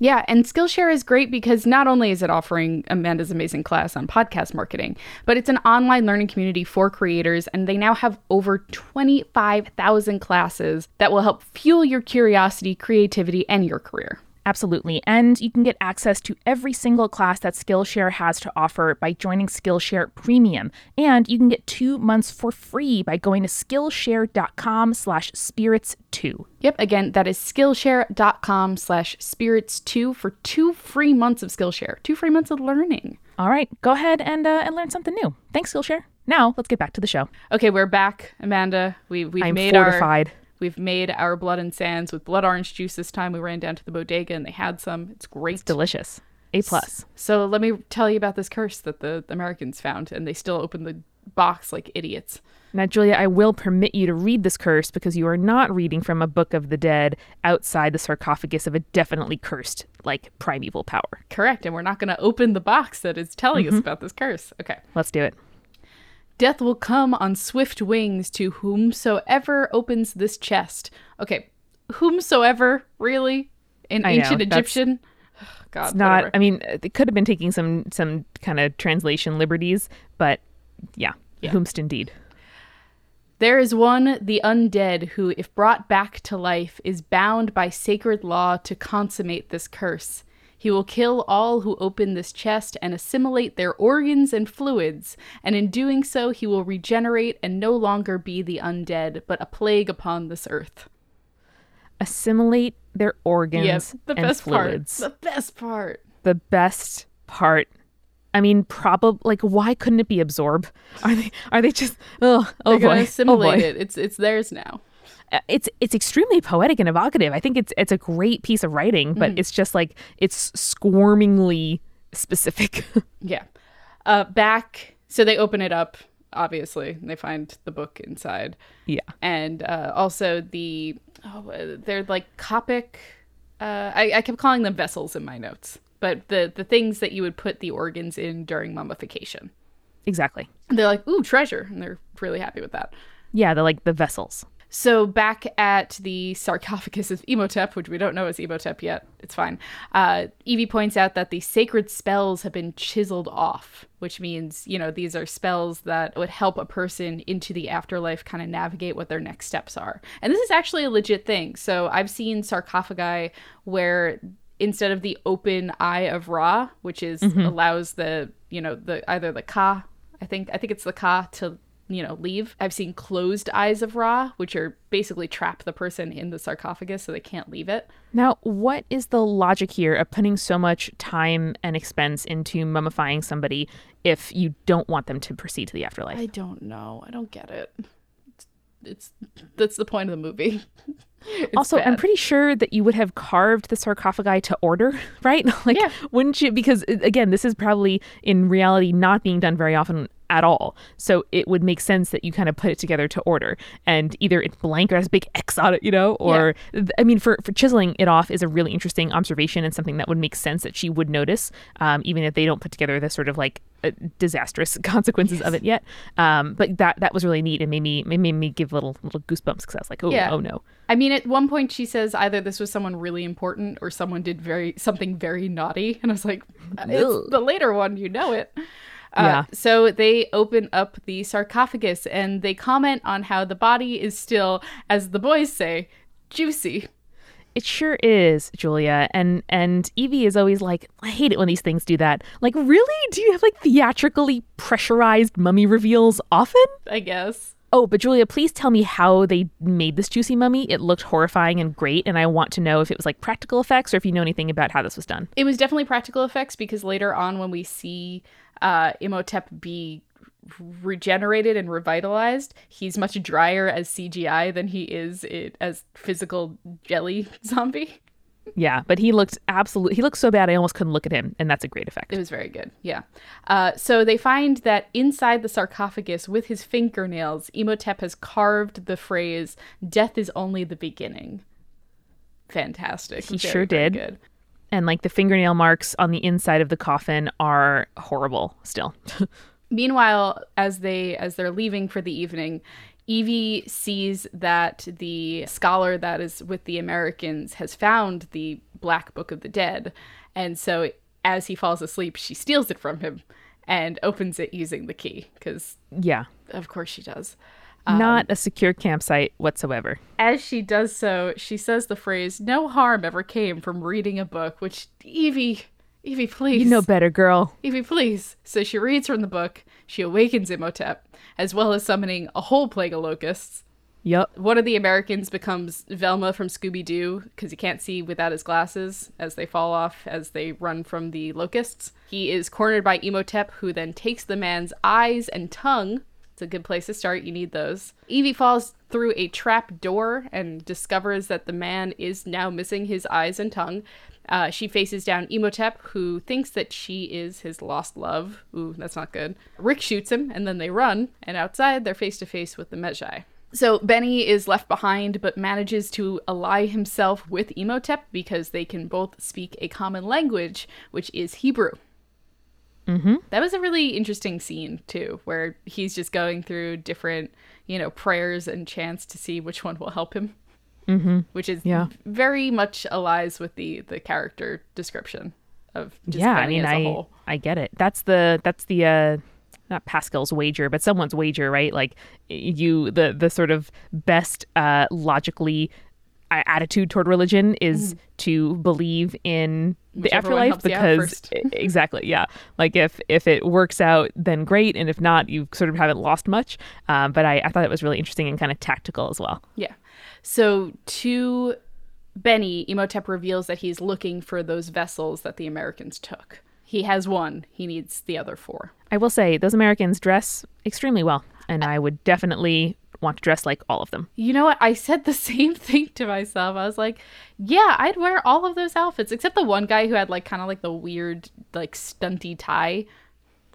Yeah, and Skillshare is great because not only is it offering Amanda's amazing class on podcast marketing, but it's an online learning community for creators, and they now have over 25,000 classes that will help fuel your curiosity, creativity, and your career. Absolutely. And you can get access to every single class that Skillshare has to offer by joining Skillshare Premium. And you can get two months for free by going to Skillshare.com slash spirits2. Yep, again, that is Skillshare.com slash spirits2 for two free months of Skillshare, two free months of learning. All right, go ahead and, uh, and learn something new. Thanks, Skillshare. Now, let's get back to the show. Okay, we're back, Amanda. We, we've I'm made fortified. Our- We've made our blood and sands with blood orange juice this time. We ran down to the bodega and they had some. It's great. It's delicious. A plus. So let me tell you about this curse that the Americans found, and they still open the box like idiots. Now, Julia, I will permit you to read this curse because you are not reading from a book of the dead outside the sarcophagus of a definitely cursed, like primeval power. Correct. And we're not going to open the box that is telling mm-hmm. us about this curse. Okay. Let's do it. Death will come on swift wings to whomsoever opens this chest. Okay, whomsoever, really? In I ancient know, Egyptian? God, it's not. Whatever. I mean, it could have been taking some some kind of translation liberties, but yeah, yeah. whomst indeed. There is one, the undead, who, if brought back to life, is bound by sacred law to consummate this curse. He will kill all who open this chest and assimilate their organs and fluids, and in doing so, he will regenerate and no longer be the undead, but a plague upon this earth. Assimilate their organs yep, the and best fluids. Part. The best part. The best part. I mean, probably like why couldn't it be absorb? Are they are they just oh oh boy assimilate oh boy. it? It's it's theirs now. Uh, it's it's extremely poetic and evocative. I think it's it's a great piece of writing, but mm. it's just like it's squirmingly specific. yeah. Uh, back So they open it up, obviously, and they find the book inside. Yeah. And uh, also the, oh, they're like canopic. Uh, I, I kept calling them vessels in my notes, but the, the things that you would put the organs in during mummification. Exactly. And they're like, ooh, treasure. And they're really happy with that. Yeah, they're like the vessels. So back at the sarcophagus of Imhotep, which we don't know is Imhotep yet, it's fine. Uh, Evie points out that the sacred spells have been chiseled off, which means you know these are spells that would help a person into the afterlife kind of navigate what their next steps are. And this is actually a legit thing. So I've seen sarcophagi where instead of the open eye of Ra, which is allows the you know the either the Ka, I think I think it's the Ka to you know, leave. I've seen closed eyes of Ra, which are basically trap the person in the sarcophagus so they can't leave it. Now, what is the logic here of putting so much time and expense into mummifying somebody if you don't want them to proceed to the afterlife? I don't know. I don't get it. It's, it's that's the point of the movie. It's also, I'm pretty sure that you would have carved the sarcophagi to order, right? like, Yeah. wouldn't you? Because uh, again, this is probably in reality not being done very often at all. So it would make sense that you kind of put it together to order, and either it's blank or has a big X on it, you know, or I mean, for for chiseling it off is a really interesting observation and something that would make sense that she would notice, um, even if they don't put together the sort of like uh, disastrous consequences of it yet. Um, but that that was really neat and made me made me give little little goosebumps because I was like, oh, Yeah. oh no. I mean, at one point she says either this was someone really important or someone did very something very naughty, and I was like, it's the later one, you know it. Uh, Yeah. So they open up the sarcophagus and they comment on how the body is still, as the boys say, juicy. It sure is, Julia. And and Evie is always like, I hate it when these things do that. Like, really? Do you have like theatrically pressurized mummy reveals often? I guess. Oh, but Julia, please tell me how they made this juicy mummy. It looked horrifying and great, and I want to know if it was like practical effects or if you know anything about how this was done. It was definitely practical effects because later on, when we see uh, Imhotep be regenerated and revitalized, he's much drier as CGI than he is it as physical jelly zombie. Yeah, but he looked absolutely he looked so bad I almost couldn't look at him, and that's a great effect. It was very good. Yeah. Uh, so they find that inside the sarcophagus, with his fingernails, Imhotep has carved the phrase "Death is only the beginning." Fantastic. He Very, sure did. Good. And like the fingernail marks on the inside of the coffin are horrible still. Meanwhile, as they as they're leaving for the evening, Evie sees that the scholar that is with the Americans has found the Black Book of the Dead, and so as he falls asleep, she steals it from him and opens it using the key because yeah. of course she does. Not um, a secure campsite whatsoever. As she does so, she says the phrase "No harm ever came from reading a book," which Evie, Evie, please, You know better, girl. Evie, please. So she reads from the book. She awakens Imhotep, as well as summoning a whole plague of locusts. Yup. One of the Americans becomes Velma from Scooby Doo because he can't see without his glasses as they fall off as they run from the locusts. He is cornered by Imhotep, who then takes the man's eyes and tongue. It's a good place to start. You need those. Evie falls through a trap door and discovers that the man is now missing his eyes and tongue. Uh, she faces down Imhotep, who thinks that she is his lost love. Ooh, that's not good. Rick shoots him, and then they run, and outside they're face to face with the Medjai. So Benny is left behind, but manages to ally himself with Imhotep because they can both speak a common language, which is Hebrew. Mm-hmm. That was a really interesting scene too, where he's just going through different, you know, prayers and chants to see which one will help him. Mm-hmm. Which is Yeah. very much allies with the the character description of just yeah, I mean, as a I whole. I get it. That's the that's the uh not Pascal's wager, but someone's wager, right? Like you the the sort of best uh logically attitude toward religion is to believe in the. Whichever afterlife helps you out because exactly yeah like if if it works out then great and if not you sort of haven't lost much um, but I, I thought it was really interesting and kind of tactical as well Yeah. So to Benny, Imhotep reveals that he's looking for those vessels that the Americans took. He has one. He needs the other four. I will say those Americans dress extremely well and I would definitely want to dress like all of them You know what? I said the same thing to myself. I was like, yeah, I'd wear all of those outfits except the one guy who had like kind of like the weird like stunty tie.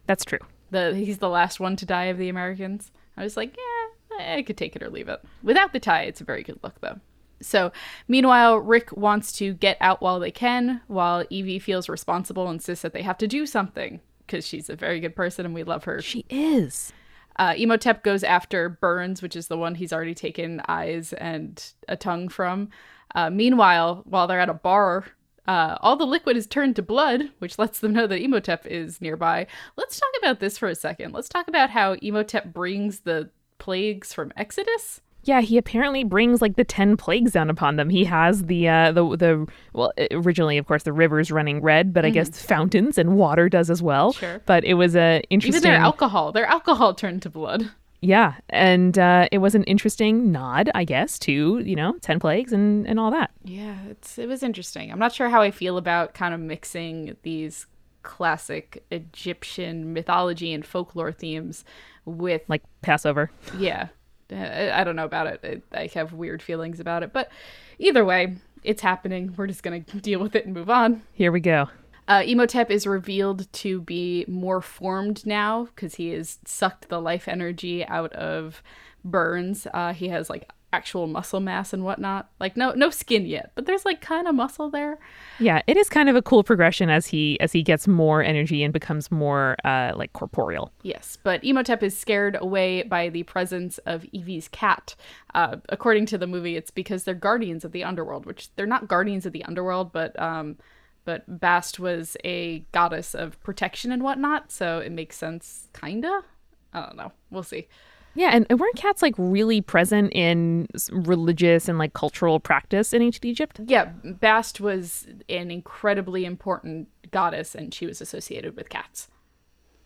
That's true. The he's the last one to die of the Americans. I was like, yeah, I could take it or leave it. Without the tie, it's a very good look though. So, meanwhile, Rick wants to get out while they can, while Evie feels responsible, and insists that they have to do something because she's a very good person and we love her. She is. Uh, Imhotep goes after Burns, which is the one he's already taken eyes and a tongue from. Uh, meanwhile, while they're at a bar, uh, all the liquid is turned to blood, which lets them know that Imhotep is nearby. Let's talk about this for a second. Let's talk about how Imhotep brings the plagues from Exodus. Yeah, he apparently brings like the ten plagues down upon them. He has the uh, the the well, originally of course the rivers running red, but I guess fountains and water does as well. Mm-hmm. Sure. But it was a interesting. Even their alcohol, their alcohol turned to blood. yeah, and uh, it was an interesting nod, I guess, to you know ten plagues and and all that. Yeah, it's it was interesting. I'm not sure how I feel about kind of mixing these classic Egyptian mythology and folklore themes with Like Passover. yeah. Uh, I don't know about it. I have weird feelings about it, but either way, it's happening. We're just gonna deal with it and move on. Here we go. Uh, Imhotep is revealed to be more formed now because he has sucked the life energy out of Burns. Uh, he has like actual muscle mass and whatnot. Like no no skin yet, but there's like kind of muscle there. Yeah, it is kind of a cool progression as he as he gets more energy and becomes more uh, like corporeal. Yes, but Imhotep is scared away by the presence of Evie's cat. Uh, according to the movie, it's because they're guardians of the underworld, which they're not guardians of the underworld, but um, but Bast was a goddess of protection and whatnot, so it makes sense, kinda. I don't know. We'll see. Yeah, and, and weren't cats like really present in religious and like cultural practice in ancient Egypt? Yeah, Bast was an incredibly important goddess, and she was associated with cats.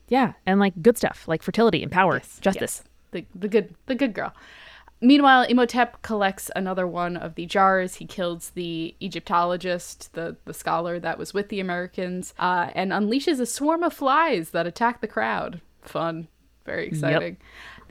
Yeah, and like good stuff like fertility and power, justice. Yes, the the good the good girl. Meanwhile, Imhotep collects another one of the jars. He kills the Egyptologist, the, the scholar that was with the Americans, uh, and unleashes a swarm of flies that attack the crowd. Fun. Very exciting.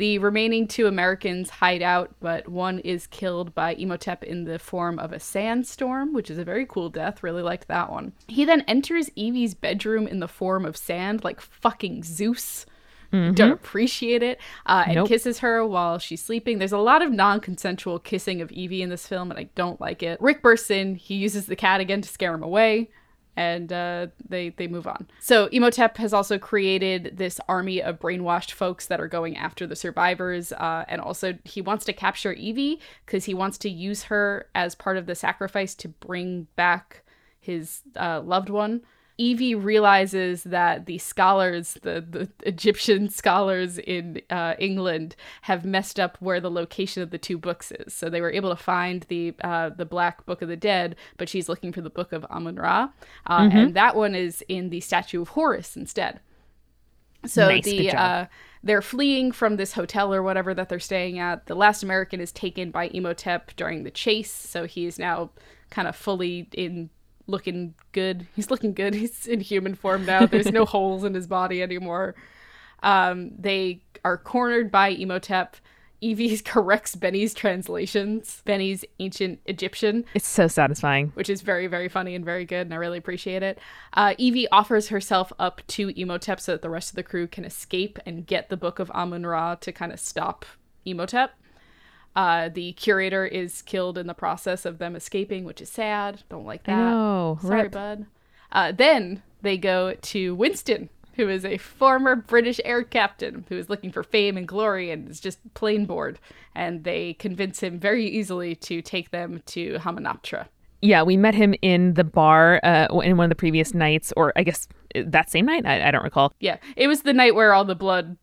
The remaining two Americans hide out, but one is killed by Imhotep in the form of a sandstorm, which is a very cool death. Really liked that one. He then enters Evie's bedroom in the form of sand, like fucking Zeus don't appreciate it uh, and Nope. kisses her while she's sleeping. There's a lot of non consensual kissing of Evie in this film, and I don't like it. Rick bursts in, he uses the cat again to scare him away. And uh, they they move on. So Imhotep has also created this army of brainwashed folks that are going after the survivors, uh, and also he wants to capture Evie because he wants to use her as part of the sacrifice to bring back his uh, loved one. Evie realizes that the scholars, the, the Egyptian scholars in uh, England, have messed up where the location of the two books is. So they were able to find the uh, the Black Book of the Dead, but she's looking for the Book of Amun Ra, uh, and that one is in the statue of Horus instead. So Nice, the uh, they're fleeing from this hotel or whatever that they're staying at. The last American is taken by Imhotep during the chase, so he is now kind of fully in looking good. He's looking good. He's in human form now. There's no holes in his body anymore. Um, they are cornered by Imhotep. Evie corrects Benny's translations, Benny's ancient Egyptian, It's so satisfying. which is very, very funny and very good, and I really appreciate it. Uh, Evie offers herself up to Imhotep so that the rest of the crew can escape and get the Book of Amun Ra to kind of stop Imhotep. Uh, the curator is killed in the process of them escaping, which is sad. Don't like that. Know. Sorry, Rip. bud. Uh, then they go to Winston, who is a former British air captain who is looking for fame and glory and is just plain bored. And they convince him very easily to take them to Hamunaptra. Yeah, we met him in the bar uh, in one of the previous nights, or I guess uh, that same night. I, I don't recall Yeah, it was the night where all the blood,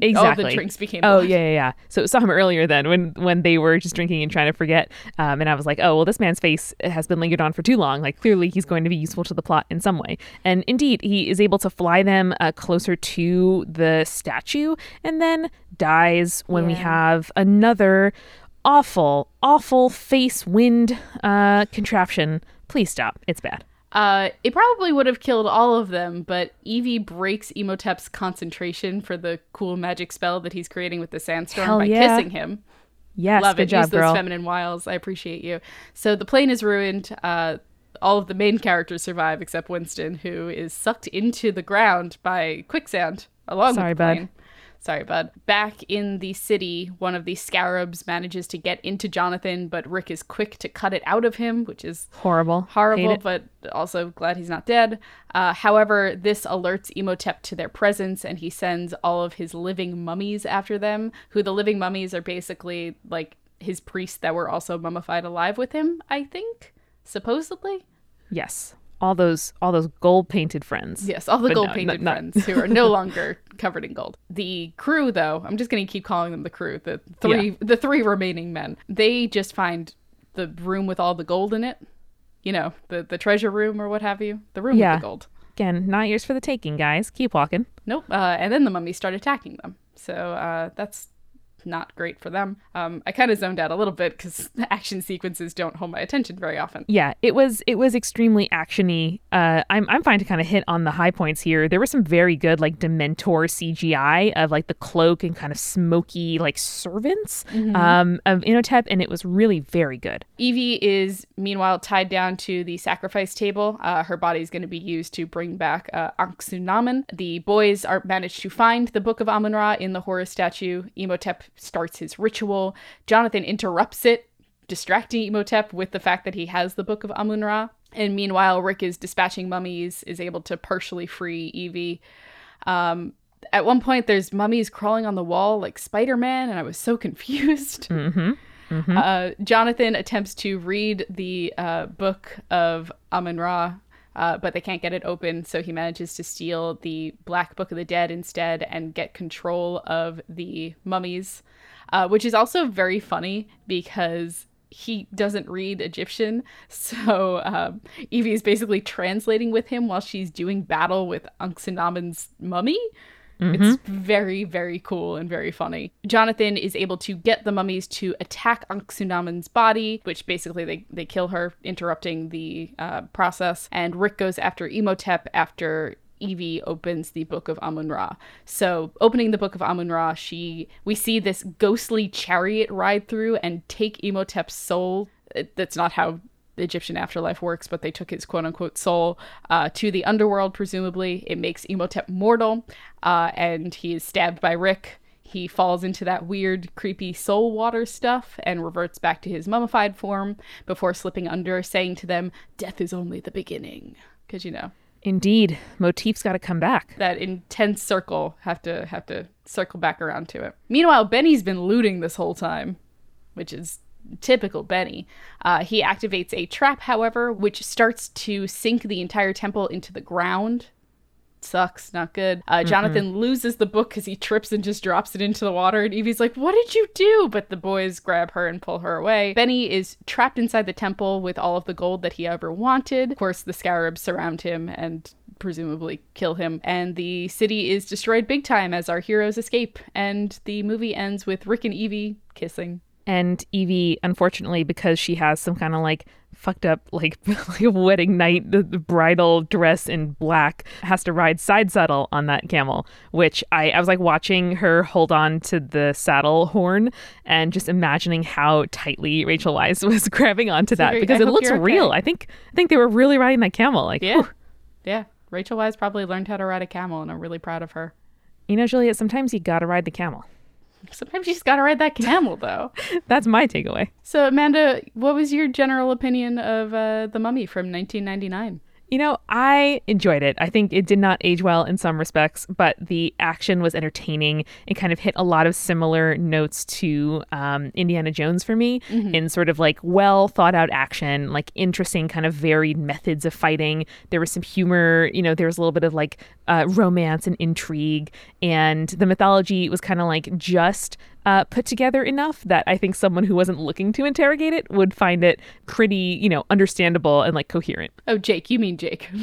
exactly. all the drinks became Oh yeah, yeah, yeah. So saw him earlier then when when they were just drinking and trying to forget. Um, and I was like, oh well, this man's face has been lingered on for too long. Like clearly he's going to be useful to the plot in some way. And indeed, he is able to fly them uh, closer to the statue, and then dies when we have another awful, awful face wind uh, contraption. Please stop. It's bad. Uh, it probably would have killed all of them, but Evie breaks Imhotep's concentration for the cool magic spell that he's creating with the sandstorm Hell by yeah. kissing him. Yes, Love good it. job, Use those girl. feminine wiles. I appreciate you. So the plane is ruined. Uh, all of the main characters survive except Winston, who is sucked into the ground by quicksand. along Sorry, with the bud. Sorry, bud. Back in the city, one of the scarabs manages to get into Jonathan, but Rick is quick to cut it out of him, which is Horrible. Horrible, but also glad he's not dead. Uh, however, this alerts Imhotep to their presence, and he sends all of his living mummies after them. Who the living mummies are basically like his priests that were also mummified alive with him. I think, supposedly. Yes. All those all those gold painted friends. Yes, all the But no, gold painted not- friends who are no longer covered in gold. The crew, though, I'm just going to keep calling them the crew. The three, the three remaining men. They just find the room with all the gold in it. You know, the the treasure room or what have you. The room Yeah. with the gold. Again, not yours for the taking, guys. Keep walking. Nope. Uh, and then the mummies start attacking them. So uh, that's not great for them. Um, I kind of zoned out a little bit because the action sequences don't hold my attention very often. Yeah, it was it was extremely actiony. Uh, I'm I'm fine to kind of hit on the high points here. There was some very good like Dementor CGI of like the cloak and kind of smoky like servants um, of Imhotep, and it was really very good. Evie is meanwhile tied down to the sacrifice table. Uh, her body is going to be used to bring back uh, Anck-su-namun. The boys are managed to find the Book of Amun Ra in the Horus statue. Imhotep starts his ritual. Jonathan interrupts it, distracting Imhotep with the fact that he has the Book of Amun Ra. And meanwhile, Rick is dispatching mummies, is able to partially free Evie. Um, at one point, there's mummies crawling on the wall like Spider Man, and I was so confused. Uh, Jonathan attempts to read the uh, book of Amun Ra, uh, but they can't get it open, so he manages to steal the Black Book of the Dead instead and get control of the mummies, uh, which is also very funny because he doesn't read Egyptian, so um, Evie is basically translating with him while she's doing battle with Anck-su-namun's mummy. It's very, very cool and very funny. Jonathan is able to get the mummies to attack Anck-su-namun's body, which basically they, they kill her, interrupting the uh, process. And Rick goes after Imhotep after Evie opens the Book of Amun Ra. So, opening the Book of Amun Ra, she we see this ghostly chariot ride through and take Imhotep's soul. That's not how the Egyptian afterlife works, but they took his quote unquote soul uh, to the underworld, presumably. It makes Imhotep mortal, uh, and he is stabbed by Rick. He falls into that weird, creepy soul water stuff and reverts back to his mummified form before slipping under, saying to them, Death is only the beginning. Because, you know, Indeed, motif's got to come back. that intense circle have to have to circle back around to it. Meanwhile, Benny's been looting this whole time, which is typical Benny. Uh, he activates a trap, however, which starts to sink the entire temple into the ground. Sucks, not good. Uh, Jonathan loses the book because he trips and just drops it into the water. And Evie's like, What did you do? But the boys grab her and pull her away. Benny is trapped inside the temple with all of the gold that he ever wanted. Of course, the scarabs surround him and presumably kill him. And the city is destroyed big time as our heroes escape. And the movie ends with Rick and Evie kissing. And Evie, unfortunately, because she has some kind of like fucked up like, like wedding night, the, the bridal dress in black, has to ride side saddle on that camel. Which I, I was like watching her hold on to the saddle horn and just imagining how tightly Rachel Weisz was grabbing onto that very- because I it looks you're okay. real. I think I think they were really riding that camel. Like, Yeah. whew. Yeah. Rachel Weisz probably learned how to ride a camel, and I'm really proud of her. you know, Juliet, sometimes you gotta ride the camel. Sometimes you just gotta ride that camel, though. That's my takeaway. So, Amanda, what was your general opinion of uh, The Mummy from 1999? You know, I enjoyed it. I think it did not age well in some respects, but the action was entertaining. It kind of hit a lot of similar notes to um, Indiana Jones for me in sort of like well thought out action, like interesting, kind of varied methods of fighting. There was some humor, you know, there was a little bit of like uh, romance and intrigue, and the mythology was kind of like just uh, put together enough that I think someone who wasn't looking to interrogate it would find it pretty, you know, understandable and like coherent. Oh, Jake, you mean Jake.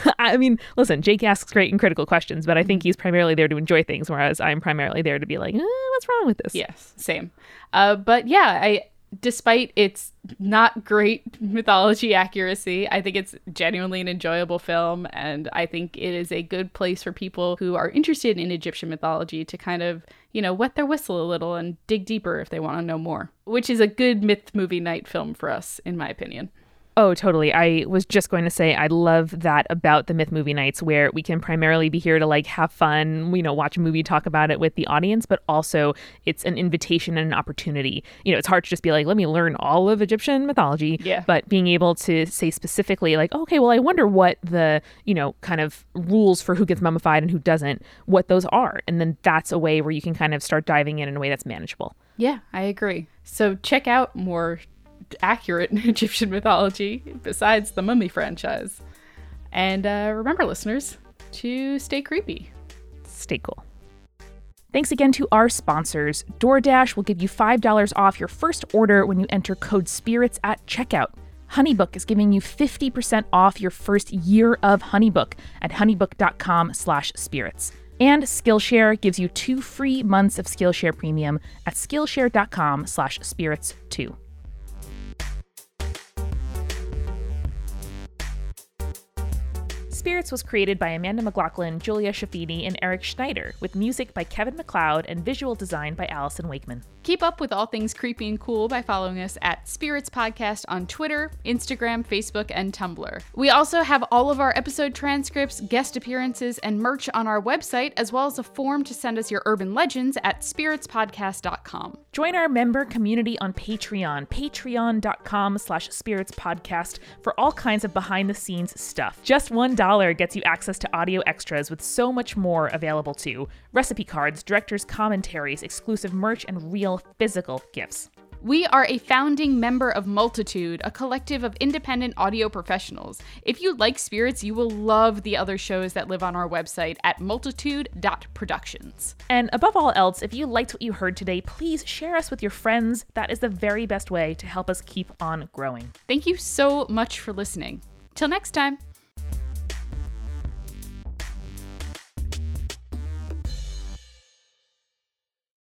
I mean, listen, Jake asks great and critical questions, but I think he's primarily there to enjoy things, whereas I'm primarily there to be like, eh, what's wrong with this? yes, same. Uh, but yeah, I despite its not great mythology accuracy, I think it's genuinely an enjoyable film, and I think it is a good place for people who are interested in Egyptian mythology to kind of, you know, wet their whistle a little and dig deeper if they want to know more. Which is a good myth movie night film for us, in my opinion. Oh, totally. I was just going to say I love that about the Myth Movie Nights where we can primarily be here to like have fun, you know, watch a movie, talk about it with the audience, but also it's an invitation and an opportunity. You know, it's hard to just be like, let me learn all of Egyptian mythology. Yeah. But being able to say specifically, like, okay, well, I wonder what the, you know, kind of rules for who gets mummified and who doesn't, what those are. And then that's a way where you can kind of start diving in in a way that's manageable. Yeah, I agree. So check out more accurate in Egyptian mythology besides the Mummy franchise. And uh, remember, listeners, to stay creepy. Stay cool. Thanks again to our sponsors. DoorDash will give you $5 off your first order when you enter code SPIRITS at checkout. Honeybook is giving you 50% off your first year of Honeybook at honeybook.com slash spirits. And Skillshare gives you two free months of Skillshare Premium at skillshare.com slash spirits 2. Spirits was created by Amanda McLoughlin, Julia Schifini, and Eric Schneider, with music by Kevin MacLeod and visual design by Allison Wakeman. Keep up with all things creepy and cool by following us at Spirits Podcast on Twitter, Instagram, Facebook, and Tumblr. We also have all of our episode transcripts, guest appearances, and merch on our website, as well as a form to send us your urban legends at spiritspodcast.com. Join our member community on Patreon, patreon.com slash spiritspodcast for all kinds of behind-the-scenes stuff. Just $1 gets you access to audio extras with so much more available too. Recipe cards, director's commentaries, exclusive merch, and real physical gifts. We are a founding member of Multitude, a collective of independent audio professionals. If you like spirits, you will love the other shows that live on our website at multitude.productions. And above all else, if you liked what you heard today, please share us with your friends. That is the very best way to help us keep on growing. Thank you so much for listening. Till next time.